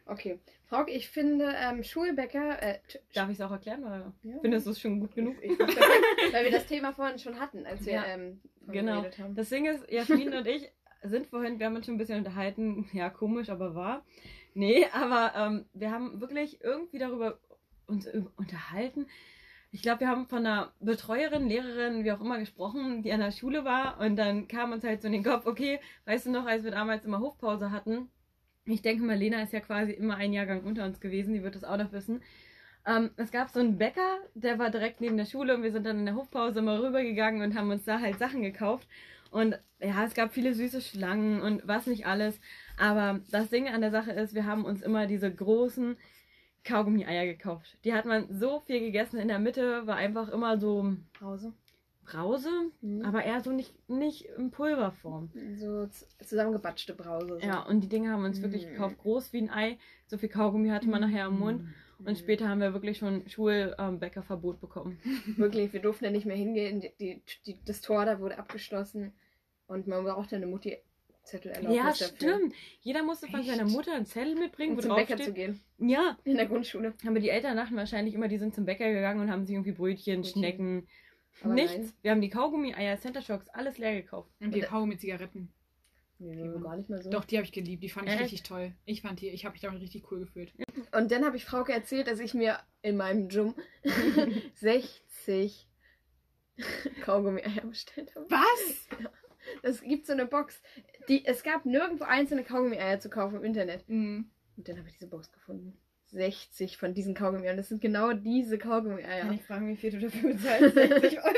Okay. Frauke, ich finde ähm, Schulbäcker. Äh, Darf ich es auch erklären? Oder Ja. findest du es schon gut genug? Ich, ich, weil wir das Thema vorhin schon hatten, als wir Ja, ähm, genau. geredet haben. Das Ding ist, Jasmin und ich sind vorhin, wir haben uns schon ein bisschen unterhalten, ja, komisch, aber wahr. Nee, aber ähm, wir haben wirklich irgendwie darüber uns ü- unterhalten. Ich glaube, wir haben von einer Betreuerin, Lehrerin, wie auch immer gesprochen, die an der Schule war. Und dann kam uns halt so in den Kopf, okay, weißt du noch, als wir damals immer Hofpause hatten, ich denke mal, Lena ist ja quasi immer ein Jahrgang unter uns gewesen, die wird das auch noch wissen. Ähm, es gab so einen Bäcker, der war direkt neben der Schule und wir sind dann in der Hofpause immer rübergegangen und haben uns da halt Sachen gekauft. Und ja, es gab viele süße Schlangen und was nicht alles. Aber das Ding an der Sache ist, wir haben uns immer diese großen Kaugummi-Eier gekauft. Die hat man so viel gegessen. In der Mitte war einfach immer so Pause. Brause, Mhm. aber eher so nicht, nicht in Pulverform. So zusammengebatschte Brause. So. Ja, und die Dinge haben wir uns wirklich Mhm. gekauft. Groß wie ein Ei. So viel Kaugummi hatte man nachher im Mund. Mhm. Und später haben wir wirklich schon Schulbäckerverbot bekommen. Wirklich, wir durften ja nicht mehr hingehen. Die, die, das Tor da wurde abgeschlossen. Und man brauchte eine Mutti-Zettelerlaubnis Ja, dafür. stimmt. Jeder musste von Echt? seiner Mutter einen Zettel mitbringen, Um wo zum Bäcker zu steht. gehen. Ja, In der Grundschule. aber die Eltern dachten wahrscheinlich immer, die sind zum Bäcker gegangen und haben sich irgendwie Brötchen, Brötchen. Schnecken, Aber nichts. nein. Wir haben die Kaugummi-Eier, Center Shocks, alles leer gekauft. Und die Und- Kaugummi Zigaretten. Nee, gar nicht mal so. Doch, die habe ich geliebt. Die fand ich Echt? richtig toll. Ich fand die, ich habe mich damit richtig cool gefühlt. Und dann habe ich Frauke erzählt, dass ich mir in meinem Gym 60 Kaugummi-Eier bestellt habe. Was? Es gibt so eine Box. Die, es gab nirgendwo einzelne Kaugummi-Eier zu kaufen im Internet. Mhm. Und dann habe ich diese Box gefunden. 60 von diesen Kaugummi-Eiern. Das sind genau diese Kaugummi-Eier. Kann ich fragen, wie viel du dafür bezahlst? 60 Euro?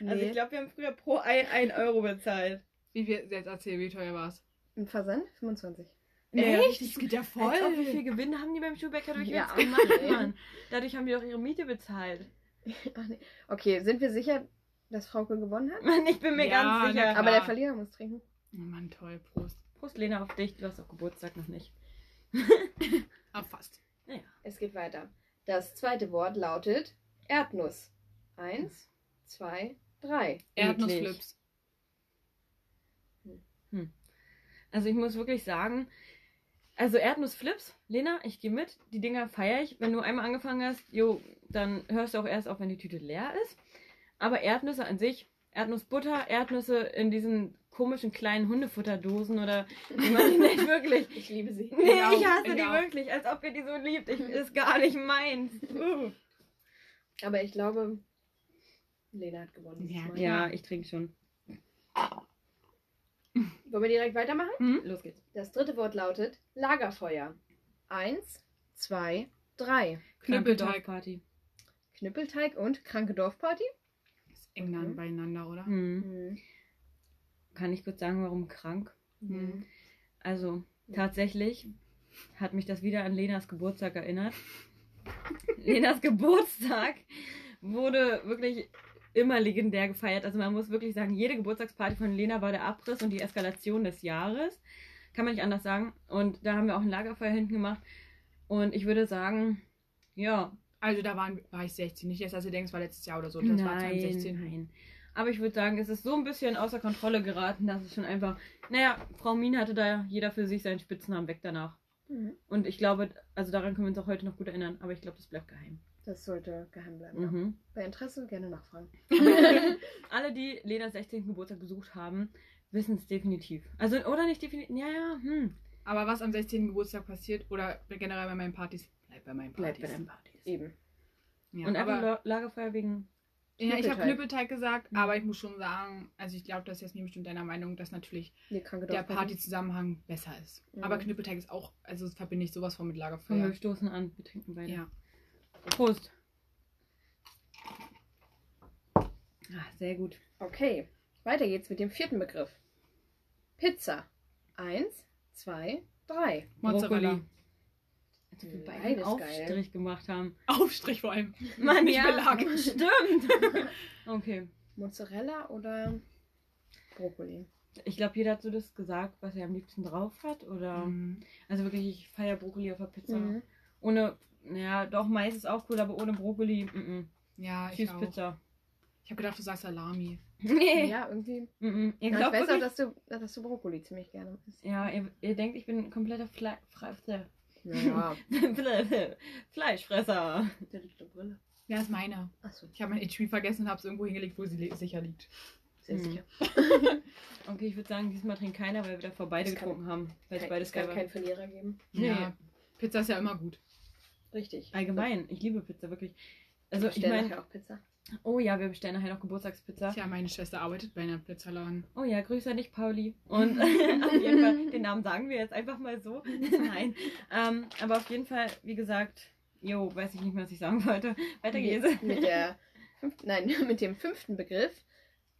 Also Nee. ich glaube, wir haben früher pro Ei 1 Euro bezahlt. Wie viel, jetzt erzähl, wie teuer war es? Im Versand 25. Echt? Das geht ja voll. Als ob, wie viel Gewinn haben die beim Schulbäcker durch Ja, uns gemacht, ey. Mann? Dadurch haben die doch ihre Miete bezahlt. Ach nee. Okay, sind wir sicher, dass Frauke gewonnen hat? Mann, ich bin mir Ja, ganz sicher. Aber der Verlierer muss trinken. Oh Mann, toll. Prost. Prost, Lena, auf dich. Du hast auch Geburtstag noch nicht. Ah, fast. Es geht weiter. Das zweite Wort lautet Erdnuss. Eins, zwei, drei. Erdnussflips. Also ich muss wirklich sagen, also Erdnussflips, Lena, ich gehe mit. Die Dinger feiere ich. Wenn du einmal angefangen hast, jo, dann hörst du auch erst auf, wenn die Tüte leer ist. Aber Erdnüsse an sich, Erdnussbutter, Erdnüsse in diesen komischen kleinen Hundefutterdosen oder ich meine nicht wirklich. Ich liebe sie. Nee, Ich auch, ich hasse ich die auch. wirklich, als ob ihr die so liebt. Ich, ist gar nicht meins. Uh. Aber ich glaube, Lena hat gewonnen. Ja. Ja, ich trinke schon. Wollen wir direkt weitermachen? Hm? Los geht's. Das dritte Wort lautet Lagerfeuer. Eins, zwei, drei. Knüppelteig. Party. Knüppelteig und kranke Dorfparty? Ist eng Mhm. beieinander, oder? Hm. Mhm. Kann ich kurz sagen, warum krank? Mhm. Also, tatsächlich hat mich das wieder an Lenas Geburtstag erinnert. Lenas Geburtstag wurde wirklich immer legendär gefeiert. Also man muss wirklich sagen, jede Geburtstagsparty von Lena war der Abriss und die Eskalation des Jahres. Kann man nicht anders sagen. Und da haben wir auch ein Lagerfeuer hinten gemacht. Und ich würde sagen, ja, Also da waren, war ich 16. Nicht jetzt, dass ihr denkt, es war letztes Jahr oder so. Das war nein, 2016. nein. Aber ich würde sagen, es ist so ein bisschen außer Kontrolle geraten, dass es schon einfach, naja, Frau Mien hatte da jeder für sich seinen Spitznamen weg danach. Mhm. Und ich glaube, also daran können wir uns auch heute noch gut erinnern, aber ich glaube, das bleibt geheim. Das sollte geheim bleiben. Ja. Mhm. Bei Interesse gerne nachfragen. Alle, die Lenas 16. Geburtstag besucht haben, wissen es definitiv. Also, oder nicht definitiv, ja, ja, hm. Aber was am 16. Geburtstag passiert oder generell bei meinen Partys, bleibt bei meinen Bleibt Partys. bei deinen Partys. Eben. Ja, Und einfach aber, La Lagerfeuer wegen, ja, ich habe Knüppelteig. Gesagt, Mhm. aber ich muss schon sagen, also ich glaube, das ist jetzt bestimmt deiner Meinung, dass natürlich Nee, der. Partyzusammenhang besser ist. Mhm. Aber Knüppelteig ist auch, also das verbinde ich sowas von mit Lagerfeuer. wir stoßen an, wir trinken beide. Ja. Prost. Ah, sehr gut. Okay, weiter geht's mit dem vierten Begriff. Pizza. Eins, zwei, drei. Mozzarella. Brokkoli. Als wir beide einen Beides geil. Aufstrich gemacht haben. Aufstrich vor allem. Mann, Nicht ja, Belag. stimmt. okay. Mozzarella oder Brokkoli? Ich glaube, jeder hat so das gesagt, was er am liebsten drauf hat. Oder Mhm. also wirklich, ich feiere Brokkoli auf der Pizza. Mhm. Ohne, naja, doch, Mais ist auch cool, aber ohne Brokkoli, mm Ja, ich Tschüss auch. Pizza. Ich habe gedacht, du sagst Salami. Nee. Ja, irgendwie. Mm -mm. Ihr Ja, ich glaubt weiß auch, dass du, dass du Brokkoli ziemlich gerne isst. ja, ihr, ihr denkt, ich bin ein kompletter Fle Fre Ja. Fle Fleischfresser. Der liegt eine Brille. Ja, ist meine. Achso, Ich habe mein Etui vergessen und habe es irgendwo hingelegt, wo sie li- sicher liegt. sehr Mhm. sicher. Okay, ich würde sagen, diesmal trinkt keiner, weil wir davor beide Es kann- getrunken haben. Weil es Kein, beides es kann keinen Verlierer geben. Nee. Ja. Pizza ist ja immer gut. Richtig. Allgemein, ich liebe Pizza, wirklich. Also Ich ich meine, auch Pizza. Oh ja, wir bestellen nachher noch Geburtstagspizza. Tja, meine Schwester arbeitet bei einer Pizzaladen. Oh ja, Grüße an dich, Pauli. Und auf jeden Fall, den Namen sagen wir jetzt einfach mal so. Nein. Ähm, aber auf jeden Fall, wie gesagt, jo, weiß ich nicht mehr, was ich sagen wollte. Weiter geht's. Mit, mit der nein, mit dem fünften Begriff.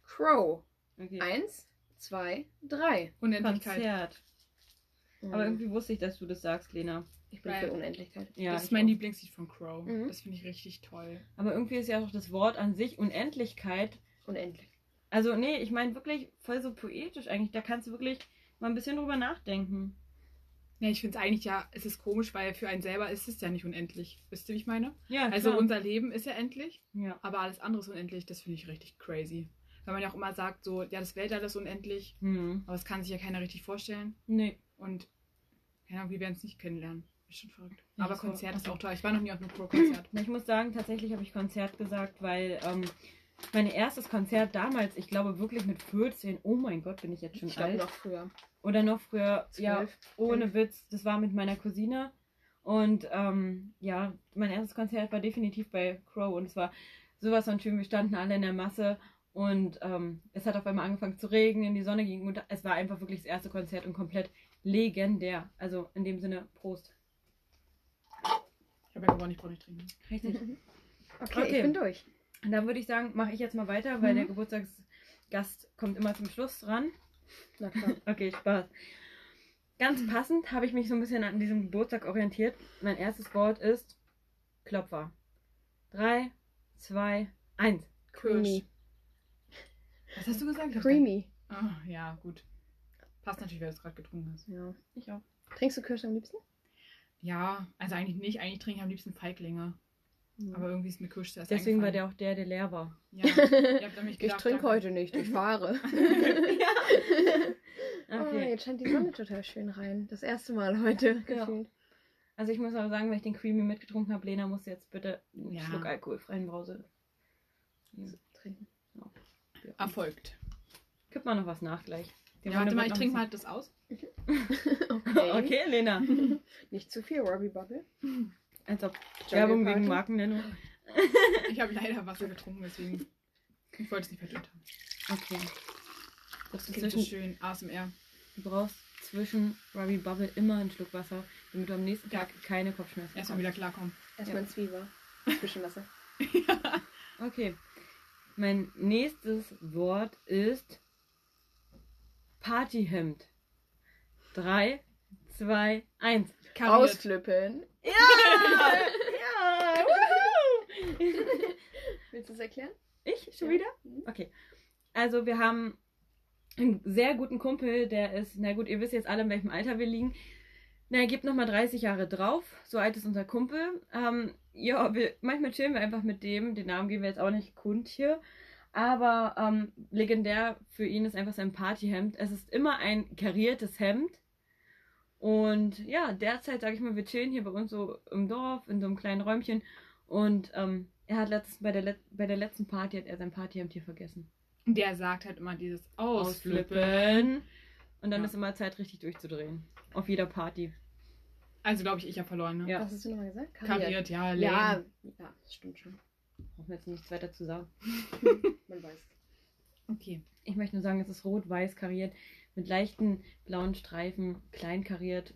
Crow. Okay. Eins, zwei, drei. Unendlichkeit. Konzert. Mhm. Aber irgendwie wusste ich, dass du das sagst, Lena. Ich bin Weil- für Unendlichkeit. Ja, das ist mein auch. Lieblingslied von Crow. Mhm. Das finde ich richtig toll. Aber irgendwie ist ja auch das Wort an sich Unendlichkeit. Unendlich. Also, nee, ich meine wirklich voll so poetisch eigentlich. Da kannst du wirklich mal ein bisschen drüber nachdenken. Ja, ich finde es eigentlich ja, es ist komisch, weil für einen selber ist es ja nicht unendlich. Wisst ihr, wie ich meine? Ja, Also klar. unser Leben ist ja endlich, Ja. aber alles andere ist unendlich. Das finde ich richtig crazy. Weil man ja auch immer sagt, so, ja, das Weltall ist unendlich, Hm. aber das kann sich ja keiner richtig vorstellen. Nee. Und keine Ahnung, wir werden es nicht kennenlernen. Ist schon verrückt. Ja, aber Konzert ist auch toll. Ich war noch nie auf einem Crow-Konzert. Ich muss sagen, tatsächlich habe ich Konzert gesagt, weil ähm, mein erstes Konzert damals, ich glaube wirklich mit 14, oh mein Gott, bin ich jetzt schon Ich glaube alt. noch früher. Oder noch früher, ja, Zwölf. ohne Witz, das war mit meiner Cousine. Und ähm, ja, mein erstes Konzert war definitiv bei Crow und es war sowas von schön. Wir standen alle in der Masse und ähm, es hat auf einmal angefangen zu regnen, die Sonne ging und es war einfach wirklich das erste Konzert und komplett legendär. Also in dem Sinne, Prost. Ich habe ja gewonnen, ich brauche nicht trinken. Richtig. Okay, Okay. ich bin durch. Und dann würde ich sagen, mache ich jetzt mal weiter, weil Mhm. der Geburtstagsgast kommt immer zum Schluss ran. Na klar. Okay, Spaß. Ganz passend habe ich mich so ein bisschen an diesem Geburtstag orientiert. Mein erstes Wort ist Klopfer. Drei, zwei, eins. Creamy. Was hast du gesagt? Creamy. Ah, ja, gut. Passt natürlich, weil du es gerade getrunken hast. Ja. Ich auch. Trinkst du Kirsch am liebsten? Ja, also eigentlich nicht. Eigentlich trinke ich am liebsten Feiglinge. Aber irgendwie ist mir Kirsch zuerst Deswegen war der auch der, der leer war. Ja, ich gedacht, trinke da- heute nicht, ich fahre. Oh, Okay. jetzt scheint die Sonne total schön rein. Das erste Mal heute Ja. gefühlt. Also ich muss aber sagen, weil ich den Creamy mitgetrunken habe, Lena muss jetzt bitte einen Ja. Schluck alkoholfreien Brause. Trinken. Erfolgt. Kipp mal noch was nach gleich. Ja, warte mal, ich trinke mal das aus. Okay. Okay, Lena. Nicht zu viel Robbie Bubble. Als ob Werbung wegen Markennennung. Ich habe leider Wasser getrunken, deswegen. Ich wollte es nicht verdünnt haben. Okay. Das ist zwischen, schön. ASMR. du brauchst zwischen Ruby Bubble immer einen Schluck Wasser, damit du am nächsten Tag keine Kopfschmerzen Erstmal wieder klarkommen. Erstmal ein Zwieber. Zwischenwasser. Okay. Mein nächstes Wort ist Partyhemd. Drei, zwei, eins. Kariert. Ausflippen. Ja! ja! Willst du es erklären? Ich schon Ja. wieder? Okay. Also wir haben einen sehr guten Kumpel, der ist, na gut, ihr wisst jetzt alle, in welchem Alter wir liegen. Na, er gibt nochmal 30 Jahre drauf. So alt ist unser Kumpel. Ähm, ja, wir, manchmal chillen wir einfach mit dem. Den Namen geben wir jetzt auch nicht kund hier. Aber ähm, legendär für ihn ist einfach sein Partyhemd. Es ist immer ein kariertes Hemd. Und ja, derzeit, sage ich mal, wir chillen hier bei uns so im Dorf, in so einem kleinen Räumchen. Und ähm, er hat letztens bei der, Let bei der letzten Party hat er sein Partyhemd hier vergessen. Der sagt halt immer dieses Ausflippen. Ausflippen. Und dann Ja. ist immer Zeit, richtig durchzudrehen. Auf jeder Party. Also glaube ich, ich habe verloren. Ne? Ja. Was hast du nochmal gesagt? Kariert, ja. lame. Ja, ja, das stimmt schon. Brauchen wir jetzt nichts weiter zu sagen. Man weiß. Okay. Ich möchte nur sagen, es ist rot-weiß kariert, mit leichten blauen Streifen, klein kariert,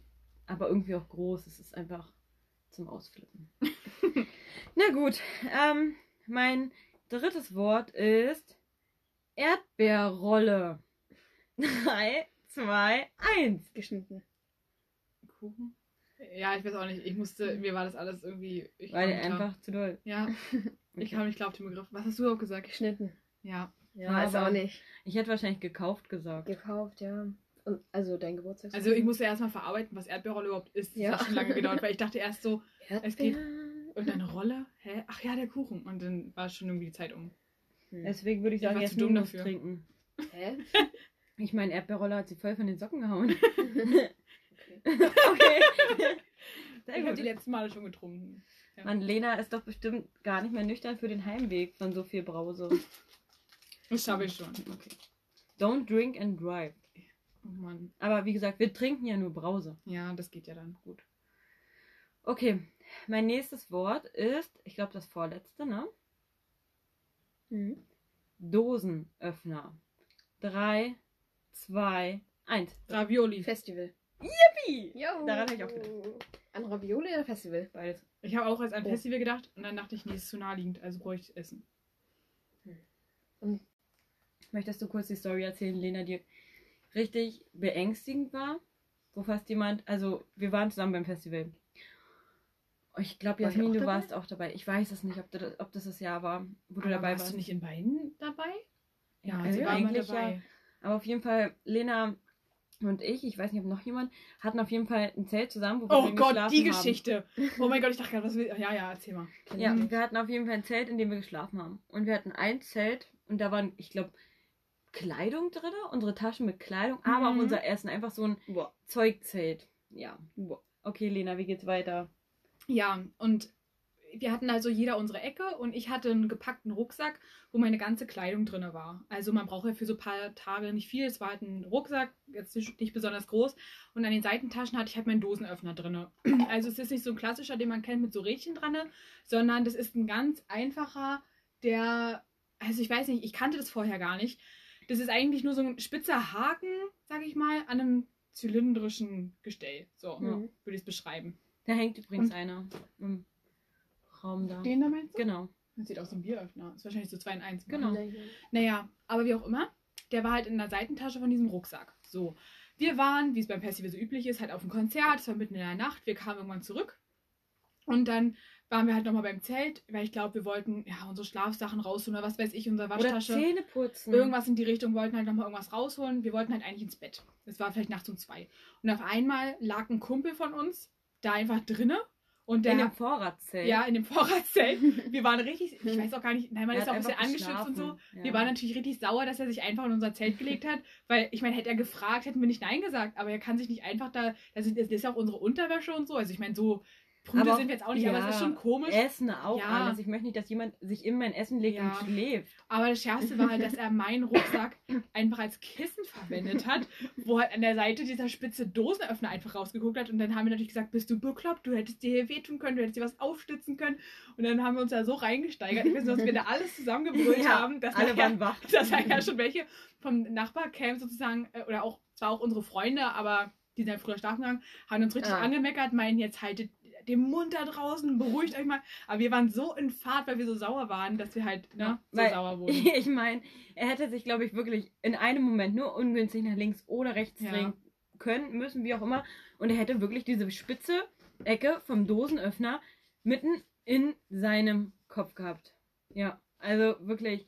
aber irgendwie auch groß. Es ist einfach zum Ausflippen. Na gut, ähm, mein drittes Wort ist Erdbeerrolle. Drei, zwei, eins. Geschnitten. Kuchen? Ja, ich weiß auch nicht. Ich musste, mir war das alles irgendwie. Ich Weil einfach zu doll. Ja, ich kam nicht klar auf den Begriff. Was hast du auch gesagt? Geschnitten. Ja. Ja, ist aber- auch nicht. Ich hätte wahrscheinlich gekauft gesagt. Gekauft, ja. Und, also dein Geburtstag. Also ich musste erstmal verarbeiten, was Erdbeerrolle überhaupt ist. Das Ja. hat schon lange gedauert, weil ich dachte erst so, es geht- Erdbeeren. und eine Rolle? Hä? Ach ja, der Kuchen. Und dann war schon irgendwie die Zeit um. Hm. Deswegen würde ich Ich sagen, war jetzt zu dumm dafür. trinken. Hä? Ich meine, Erdbeerrolle hat sie voll von den Socken gehauen. okay. okay. Ich habe die letzten Male schon getrunken. Ja. Mann, Lena ist doch bestimmt gar nicht mehr nüchtern für den Heimweg von so viel Brause. Das schaffe ich schon. Okay. Don't drink and drive. Oh Mann. Aber wie gesagt, wir trinken ja nur Brause. Ja, das geht ja dann gut. Okay, mein nächstes Wort ist, ich glaube das vorletzte, ne? Mhm. Dosenöffner. Drei, zwei, eins. Ravioli. Festival. Yippie! Jo. Daran habe ich auch gedacht. An Ravioli oder Festival? Beides. Ich habe auch als ein Oh. Festival gedacht und dann dachte ich, nee, ist zu naheliegend, also bräuchte ich Essen. Möchtest du kurz die Story erzählen, Lena, die richtig beängstigend war? Wo fast jemand, also wir waren zusammen beim Festival. Ich glaube, Jasmin, du dabei? warst auch dabei. Ich weiß es nicht, ob, du, ob das das Jahr war, wo du Aber dabei warst warst. du nicht in beiden dabei? Ja, sie also eigentlich dabei. ja. Aber auf jeden Fall, Lena und ich, ich weiß nicht, ob noch jemand, hatten auf jeden Fall ein Zelt zusammen, wo wir Oh Gott, die haben. Geschichte. Oh mein Gott, ich dachte gerade, was will. Ja, ja, erzähl mal. Ja, Mhm. wir hatten auf jeden Fall ein Zelt, in dem wir geschlafen haben. Und wir hatten ein Zelt und da waren, ich glaube, Kleidung drin, unsere Taschen mit Kleidung, aber auch Mhm. unser Essen. Einfach so ein Boah. Zeugzelt. Ja. Boah. Okay, Lena, wie geht's weiter? Ja, und wir hatten also jeder unsere Ecke und ich hatte einen gepackten Rucksack, wo meine ganze Kleidung drin war. Also man braucht ja für so ein paar Tage nicht viel. Es war halt ein Rucksack, jetzt nicht nicht besonders groß. Und an den Seitentaschen hatte ich halt meinen Dosenöffner drin. Also es ist nicht so ein klassischer, den man kennt mit so Rädchen dran, sondern das ist ein ganz einfacher, der, also ich weiß nicht, ich kannte das vorher gar nicht. Das ist eigentlich nur so ein spitzer Haken, sag ich mal, an einem zylindrischen Gestell. So Mhm. würde ich es beschreiben. Da hängt übrigens Und- einer im Raum da. Den da meinst du? Genau. Das sieht aus wie ein Bieröffner. Ist wahrscheinlich so 2 in 1. Genau. Naja, aber wie auch immer, der war halt in der Seitentasche von diesem Rucksack. So. Wir waren, wie es beim Festival so üblich ist, halt auf dem Konzert. Es war mitten in der Nacht. Wir kamen irgendwann zurück. Und dann waren wir halt nochmal beim Zelt, weil ich glaube, wir wollten ja unsere Schlafsachen rausholen oder was weiß ich, unsere Oder Waschtasche. Zähne putzen. Irgendwas in die Richtung, wollten halt nochmal irgendwas rausholen. Wir wollten halt eigentlich ins Bett. Es war vielleicht nachts um zwei. Und auf einmal lag ein Kumpel von uns da einfach drinne. Und der In dem Vorratszelt. ja, in dem Vorratszelt. Wir waren richtig, ich weiß auch gar nicht, nein, man Er ist auch ein bisschen einfach angeschwipst und so. geschlafen. Wir waren natürlich richtig sauer, dass er sich einfach in unser Zelt gelegt hat, weil ich meine, hätte er gefragt, hätten wir nicht Nein gesagt, aber er kann sich nicht einfach da, das ist, das ist ja auch unsere Unterwäsche und so, also ich meine, so, Brüder Aber- sind wir jetzt auch nicht, aber ja, es ist schon komisch. Essen auch Ja. alles. Ich möchte nicht, dass jemand sich in mein Essen legt Ja. und schläft. Aber das Schärfste war halt, dass er meinen Rucksack einfach als Kissen verwendet hat, wo halt an der Seite dieser spitze Dosenöffner einfach rausgeguckt hat. Und dann haben wir natürlich gesagt, bist du bekloppt? Du hättest dir hier wehtun können, du hättest dir was aufstützen können. Und dann haben wir uns da so reingesteigert. Ich weiß nicht, dass wir da alles zusammengebrüllt Ja, haben, dass Alle nachher, waren wach. dass nachher schon welche vom Nachbarcamp sozusagen, äh, oder auch, zwar auch unsere Freunde, aber die sind ja früher schlafen gegangen, haben uns richtig Ah. angemeckert, meinen jetzt haltet den Mund da draußen, beruhigt euch mal. Aber wir waren so in Fahrt, weil wir so sauer waren, dass wir halt ne, so Weil- sauer wurden. Ich meine, er hätte sich, glaube ich, wirklich in einem Moment nur ungünstig nach links oder rechts Ja. drehen können, müssen, wie auch immer. Und er hätte wirklich diese spitze Ecke vom Dosenöffner mitten in seinem Kopf gehabt. Ja, also wirklich.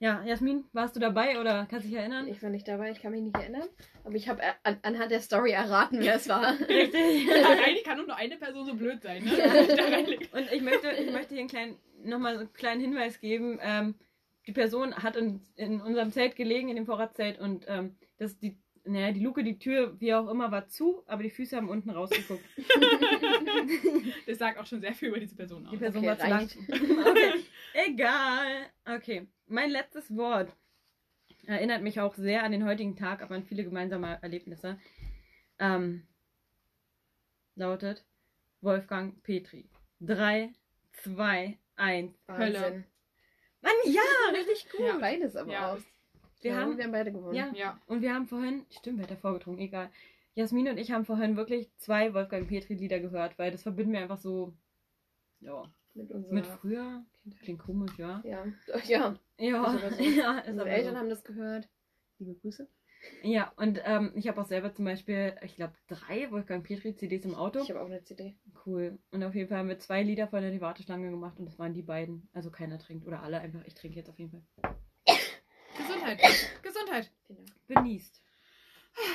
Ja, Jasmin, warst du dabei oder kannst dich erinnern? Ich war nicht dabei, ich kann mich nicht erinnern. Aber ich habe an, anhand der Story erraten, wer es war. Richtig. Eigentlich kann nur eine Person so blöd sein, ne? Und ich möchte, ich möchte hier einen kleinen, nochmal so einen kleinen Hinweis geben. Ähm, die Person hat in, in unserem Zelt gelegen, in dem Vorratszelt, und ähm, das die, naja, die Luke, die Tür, wie auch immer, war zu, aber die Füße haben unten rausgeguckt. Das sagt auch schon sehr viel über diese Person aus. Die Person Okay, war zu lang. Okay. Egal. Okay. Mein letztes Wort erinnert mich auch sehr an den heutigen Tag, aber an viele gemeinsame Erlebnisse. Ähm, lautet Wolfgang Petri. Drei, zwei, eins. Wahnsinn. Mann, ja, richtig gut. Ja. Beides aber Ja. auch. Wir ja, haben- wir haben beide gewonnen. Ja. Ja. Und wir haben vorhin, stimmt, wer hat davor getrunken, egal. Jasmin und ich haben vorhin wirklich zwei Wolfgang Petri Lieder gehört, weil das verbinden wir einfach so, ja, Mit unserer mit früher. Kindheit. Klingt komisch, ja. Ja, ja. Ja, Ist aber so. ja, ist Unsere Eltern so. haben das gehört. Liebe Grüße. Ja, und ähm, ich habe auch selber zum Beispiel, ich glaube, drei Wolfgang Petri CDs im Auto. Ich habe auch eine CD. Cool. Und auf jeden Fall haben wir zwei Lieder von der Warteschlange gemacht und das waren die beiden. Also keiner trinkt oder alle einfach. Ich trinke jetzt auf jeden Fall. Gesundheit. Gesundheit. Vielen Dank. Benießt.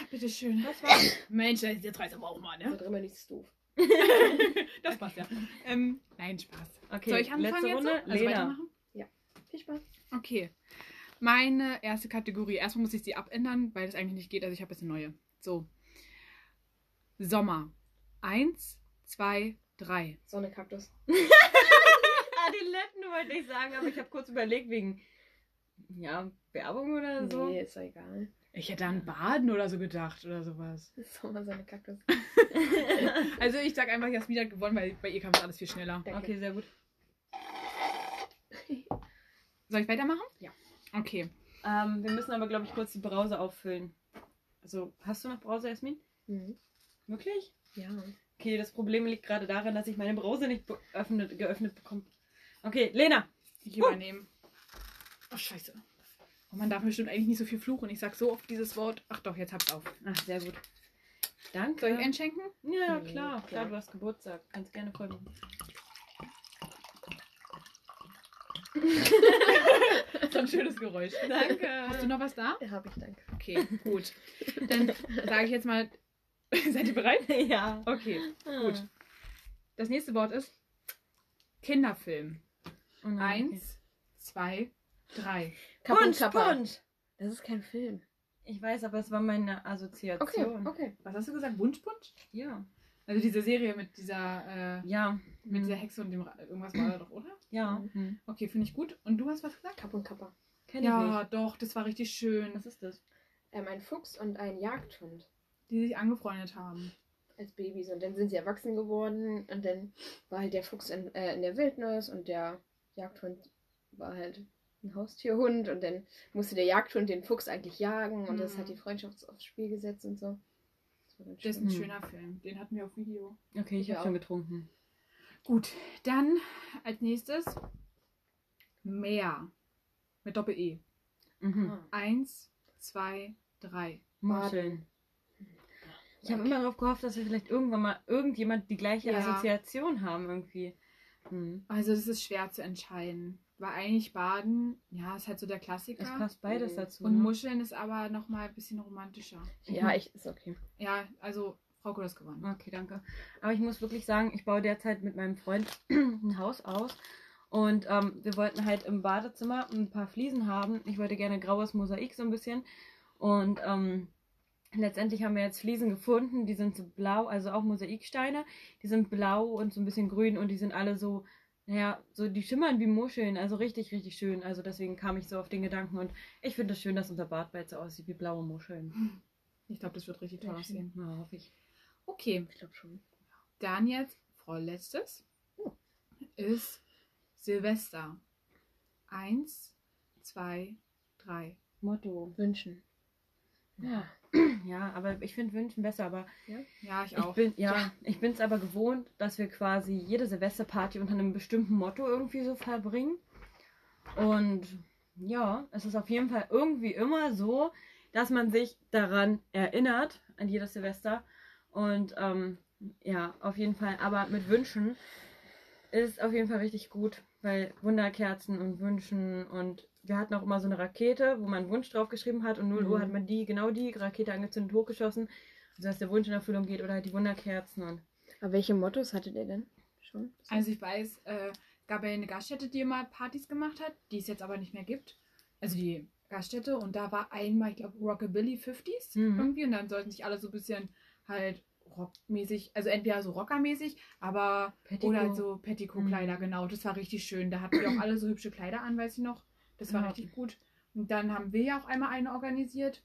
Bitteschön. Das war's. Mensch, jetzt reißt aber auch mal, ne? wird immer nichts doof. Das passt ja. Ähm, nein, Spaß. Okay, Soll ich anfangen letzte jetzt? So? Also Lena. weitermachen? Viel Spaß. Okay. Meine erste Kategorie. Erstmal muss ich sie abändern, weil das eigentlich nicht geht. Also ich habe jetzt eine neue. So. Sommer. Eins, zwei, drei. Sonne, Kaktus. Adiletten wollte ich sagen, aber ich habe kurz überlegt wegen, ja, Werbung oder so. Nee, ist doch egal. Ich hätte an Baden oder so gedacht oder sowas. Sommer, Sonne, Kaktus. Also ich sag einfach, Jasmin hat gewonnen, weil bei ihr kam das alles viel schneller. Danke. Okay, sehr gut. Soll ich weitermachen? Ja. Okay. Ähm, wir müssen aber, glaube ich, kurz die Brause auffüllen. Also, hast du noch Brause, Jasmin? Mhm. Wirklich? Ja. Okay, das Problem liegt gerade darin, dass ich meine Brause nicht geöffnet, geöffnet bekomme. Okay, Lena. Ich übernehmen. Oh, scheiße. Oh, man darf bestimmt eigentlich nicht so viel fluchen. Ich sag so oft dieses Wort. Ach doch, jetzt hab's auf. Ach, sehr gut. Danke. Soll ich einschenken? Ja, Nee, klar, klar, klar. du hast Geburtstag. Kannst gerne voll machen. so ein schönes Geräusch. Danke. Hast du noch was da? Ja, hab ich, danke. Okay, gut. Dann sage ich jetzt mal. Seid ihr bereit? Ja. Okay, Ah. gut. Das nächste Wort ist Kinderfilm. Oh nein, Eins, zwei, drei. okay. Kapp und Punsch, Kappa. Das ist kein Film. Ich weiß, aber es war meine Okay, Assoziation. okay. Was hast du gesagt? Wunschpunsch? Ja. Also diese Serie mit dieser, äh, Ja. mit Hm. dieser Hexe und dem Ra- irgendwas war da doch, oder? Ja. Mhm. Hm. Okay, finde ich gut. Und du hast was gesagt? Kapp und Kappa. Kenn ich Ja, nicht. doch, das war richtig schön, Was ist das? Ähm, ein Fuchs und ein Jagdhund die sich angefreundet haben. als Babys. Und dann sind sie erwachsen geworden. Und dann war halt der Fuchs in, äh, in der Wildnis und der Jagdhund war halt ein Haustierhund. Und dann musste der Jagdhund den Fuchs eigentlich jagen. Und das Mhm. hat die Freundschaft aufs Spiel gesetzt und so. Das Das ist ein Hm. schöner Film. Den hatten wir auf Video. Okay, ich Ich habe schon getrunken. Gut, dann als nächstes Meer. Mit Doppel-E. Mhm. Ah. Eins, zwei, drei. Muscheln. Ich habe Okay. immer darauf gehofft, dass wir vielleicht irgendwann mal irgendjemand die gleiche Ja. Assoziation haben irgendwie. Hm. Also das ist schwer zu entscheiden. Weil eigentlich Baden, ja, ist halt so der Klassiker. Es passt beides Mhm. dazu. Und ne? Muscheln ist aber nochmal ein bisschen romantischer. Ja, ich, ist okay. Ja, also Frau hat das gewonnen. Okay, danke. Aber ich muss wirklich sagen, ich baue derzeit mit meinem Freund ein Haus aus. Und ähm, wir wollten halt im Badezimmer ein paar Fliesen haben. Ich wollte gerne graues Mosaik so ein bisschen. Und ähm, letztendlich haben wir jetzt Fliesen gefunden, die sind so blau, also auch Mosaiksteine. Die sind blau und so ein bisschen grün und die sind alle so, naja, so die schimmern wie Muscheln, also richtig, richtig schön. Also deswegen kam ich so auf den Gedanken und ich finde es das schön, dass unser Badbett so aussieht wie blaue Muscheln. Ich glaube, das wird richtig toll aussehen. Ja, hoffe ich. Okay, Ich glaube schon. dann jetzt vorletztes ist Silvester. Eins, zwei, drei. Motto. Wünschen. Ja. Ja, aber ich finde Wünschen besser, aber Ja, ich ich auch. bin, ja, ich bin es aber gewohnt, dass wir quasi jede Silvesterparty unter einem bestimmten Motto irgendwie so verbringen. Und ja, es ist auf jeden Fall irgendwie immer so, dass man sich daran erinnert, an jedes Silvester. Und ähm, ja, auf jeden Fall. Aber mit Wünschen ist auf jeden Fall richtig gut, weil Wunderkerzen und Wünschen und wir hatten auch immer so eine Rakete, wo man einen Wunsch draufgeschrieben hat und 0 Uhr Mhm. hat man die, genau die Rakete angezündet, hochgeschossen, sodass der Wunsch in Erfüllung geht oder halt die Wunderkerzen und Aber welche Mottos hattet ihr denn schon? Also ich weiß, äh, es gab ja eine Gaststätte, die immer Partys gemacht hat, die es jetzt aber nicht mehr gibt. Also die Gaststätte und da war einmal, ich glaube, Rockabilly 50s Mhm. irgendwie und dann sollten sich alle so ein bisschen halt rockmäßig, also entweder so rockermäßig, aber Petticoat. oder halt so Petticoat-Kleider, Mhm. genau. Das war richtig schön. Da hatten wir auch alle so hübsche Kleider an, weiß ich noch. Das war Ja. richtig gut. Und dann haben wir ja auch einmal eine organisiert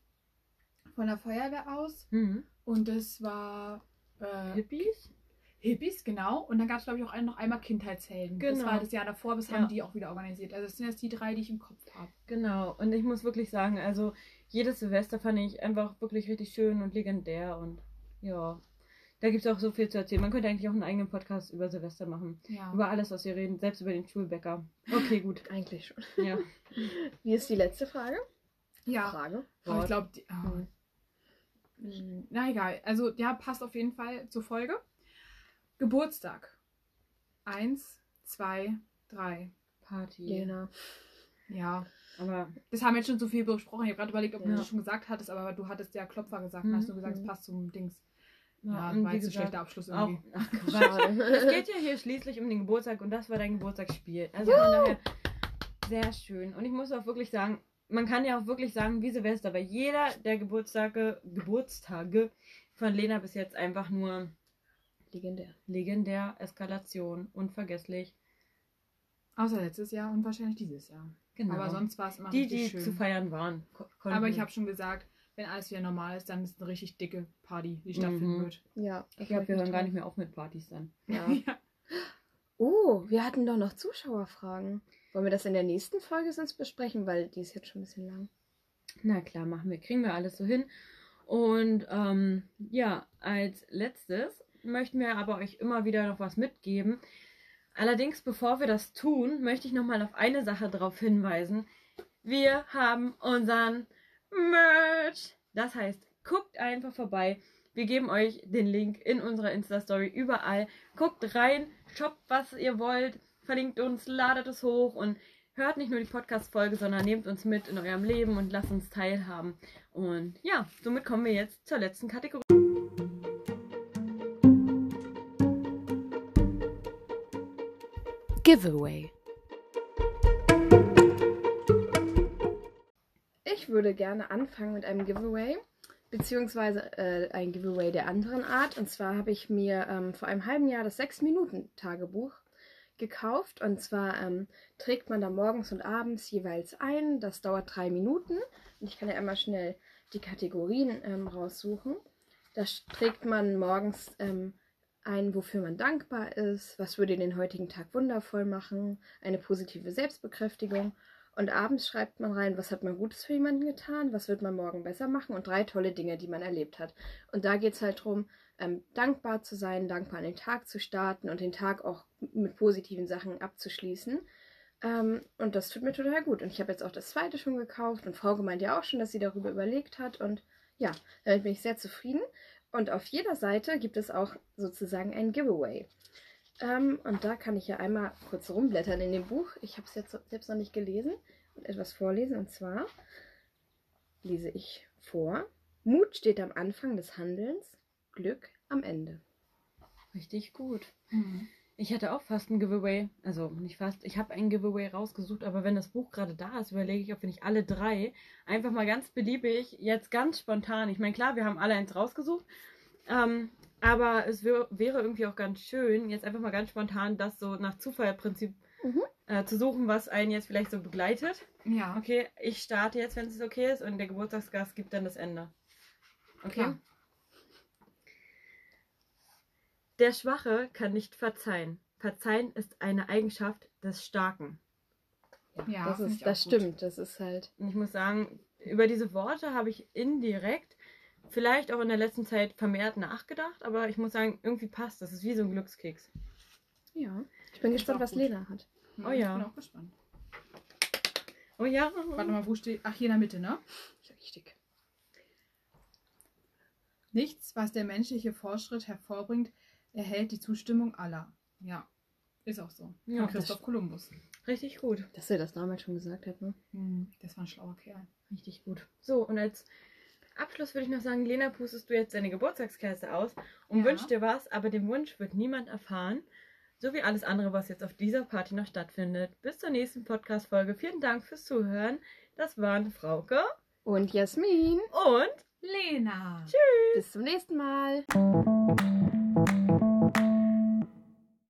von der Feuerwehr aus Mhm. und das war äh, Hippies? Hippies, genau. Und dann gab es, glaube ich, auch noch einmal Kindheitshelden. Das Genau. war das Jahr davor, das Ja. haben die auch wieder organisiert. Also das sind jetzt die drei, die ich im Kopf habe. Genau, und ich muss wirklich sagen, also jedes Silvester fand ich einfach wirklich richtig schön und legendär und ja, da gibt es auch so viel zu erzählen. Man könnte eigentlich auch einen eigenen Podcast über Silvester machen. Ja. Über alles, was wir reden, selbst über den Schulbäcker. Okay, gut. Eigentlich schon. Ja. Wie ist die letzte Frage? ja. Frage. Aber ich glaube, oh. na egal. Also ja, passt auf jeden Fall zur Folge. Geburtstag. Eins, zwei, drei. Party. Lena. Ja, Aber das haben wir jetzt schon so viel besprochen. Ich habe gerade überlegt, ob du Ja. das schon gesagt hattest, aber du hattest ja Klopfer gesagt. Mhm. Hast du gesagt, es Mhm. passt zum Dings. Ja, Ja, und war wie jetzt ein schlechter Abschluss auch, irgendwie. ach Quatsch. Schade. Es geht ja hier schließlich um den Geburtstag und das war dein Geburtstagsspiel. Also von daher sehr schön. Und ich muss auch wirklich sagen, man kann ja auch wirklich sagen, wie Silvester, weil jeder der Geburtstage, Geburtstage von Lena bis jetzt einfach nur Legendär. legendär, Eskalation, unvergesslich. Außer letztes Jahr und wahrscheinlich dieses Jahr. Genau. Aber sonst war es immer die, richtig die schön. zu feiern waren. ko- konnten- Aber ich habe schon gesagt, wenn alles wieder normal ist, dann ist es eine richtig dicke Party, die stattfinden Mhm. wird. Ja. Ich glaube, wir hören gar nicht mehr auf mit Partys dann. Ja. Ja. Oh, wir hatten doch noch Zuschauerfragen. Wollen wir das in der nächsten Folge sonst besprechen, weil die ist jetzt schon ein bisschen lang. Na klar, machen wir, kriegen wir alles so hin. Und ähm, ja, als letztes möchten wir aber euch immer wieder noch was mitgeben. Allerdings, bevor wir das tun, möchte ich nochmal auf eine Sache darauf hinweisen. Wir haben unseren Merch. Das heißt, guckt einfach vorbei. Wir geben euch den Link in unserer Insta-Story überall. Guckt rein, shoppt, was ihr wollt, verlinkt uns, ladet es hoch und hört nicht nur die Podcast-Folge, sondern nehmt uns mit in eurem Leben und lasst uns teilhaben. Und ja, somit kommen wir jetzt zur letzten Kategorie. Giveaway. Ich würde gerne anfangen mit einem Giveaway, beziehungsweise äh, ein Giveaway der anderen Art. Und zwar habe ich mir ähm, vor einem halben Jahr das 6-Minuten-Tagebuch gekauft. Und zwar ähm, trägt man da morgens und abends jeweils ein. Das dauert drei Minuten. Und ich kann ja einmal schnell die Kategorien ähm, raussuchen. Da trägt man morgens ähm, ein, wofür man dankbar ist, was würde den heutigen Tag wundervoll machen, eine positive Selbstbekräftigung. Und abends schreibt man rein, was hat man Gutes für jemanden getan, was wird man morgen besser machen und drei tolle Dinge, die man erlebt hat. Und da geht es halt darum, ähm, dankbar zu sein, dankbar an den Tag zu starten und den Tag auch mit positiven Sachen abzuschließen. Ähm, und das tut mir total gut. Und ich habe jetzt auch das zweite schon gekauft und Frau gemeint ja auch schon, dass sie darüber überlegt hat. Und ja, damit bin ich sehr zufrieden. Und auf jeder Seite gibt es auch sozusagen ein Giveaway. Ähm, und da kann ich ja einmal kurz rumblättern in dem Buch. Ich habe es jetzt selbst noch nicht gelesen und etwas vorlesen. Und zwar lese ich vor. Mut steht am Anfang des Handelns, Glück am Ende. Richtig gut. Mhm. Ich hatte auch fast ein Giveaway. Also nicht fast. Ich habe ein Giveaway rausgesucht, aber wenn das Buch gerade da ist, überlege ich, ob wir nicht alle drei einfach mal ganz beliebig, jetzt ganz spontan. Ich meine, klar, wir haben alle eins rausgesucht. Ähm, aber es wär, wäre irgendwie auch ganz schön, jetzt einfach mal ganz spontan das so nach Zufallprinzip Mhm. äh, zu suchen, was einen jetzt vielleicht so begleitet. Ja. Okay, ich starte jetzt, wenn es okay ist, und der Geburtstagsgast gibt dann das Ende. Okay? Klar. Der Schwache kann nicht verzeihen. Verzeihen ist eine Eigenschaft des Starken. Ja, das ist, das stimmt. Das ist halt. Und ich muss sagen, über diese Worte habe ich indirekt vielleicht auch in der letzten Zeit vermehrt nachgedacht, aber ich muss sagen, irgendwie passt das. Es ist wie so ein Glückskeks. Ja. Ich bin gespannt, was gut. Lena hat. Oh ja. Ich bin auch gespannt. Oh ja. Warte mal, wo steht. Ach, hier in der Mitte, ne? Richtig. Nichts, was der menschliche Fortschritt hervorbringt, erhält die Zustimmung aller. Ja, ist auch so. Ja, Von Christoph Kolumbus. Richtig gut. Dass er das damals schon gesagt hat, ne? Das war ein schlauer Kerl. Richtig gut. So, und als Abschluss würde ich noch sagen, Lena, pustest du jetzt deine Geburtstagskerze aus und Ja. wünschst dir was, aber den Wunsch wird niemand erfahren. So wie alles andere, was jetzt auf dieser Party noch stattfindet. Bis zur nächsten Podcast-Folge. Vielen Dank fürs Zuhören. Das waren Frauke Und Jasmin. und Lena! Bis zum nächsten Mal.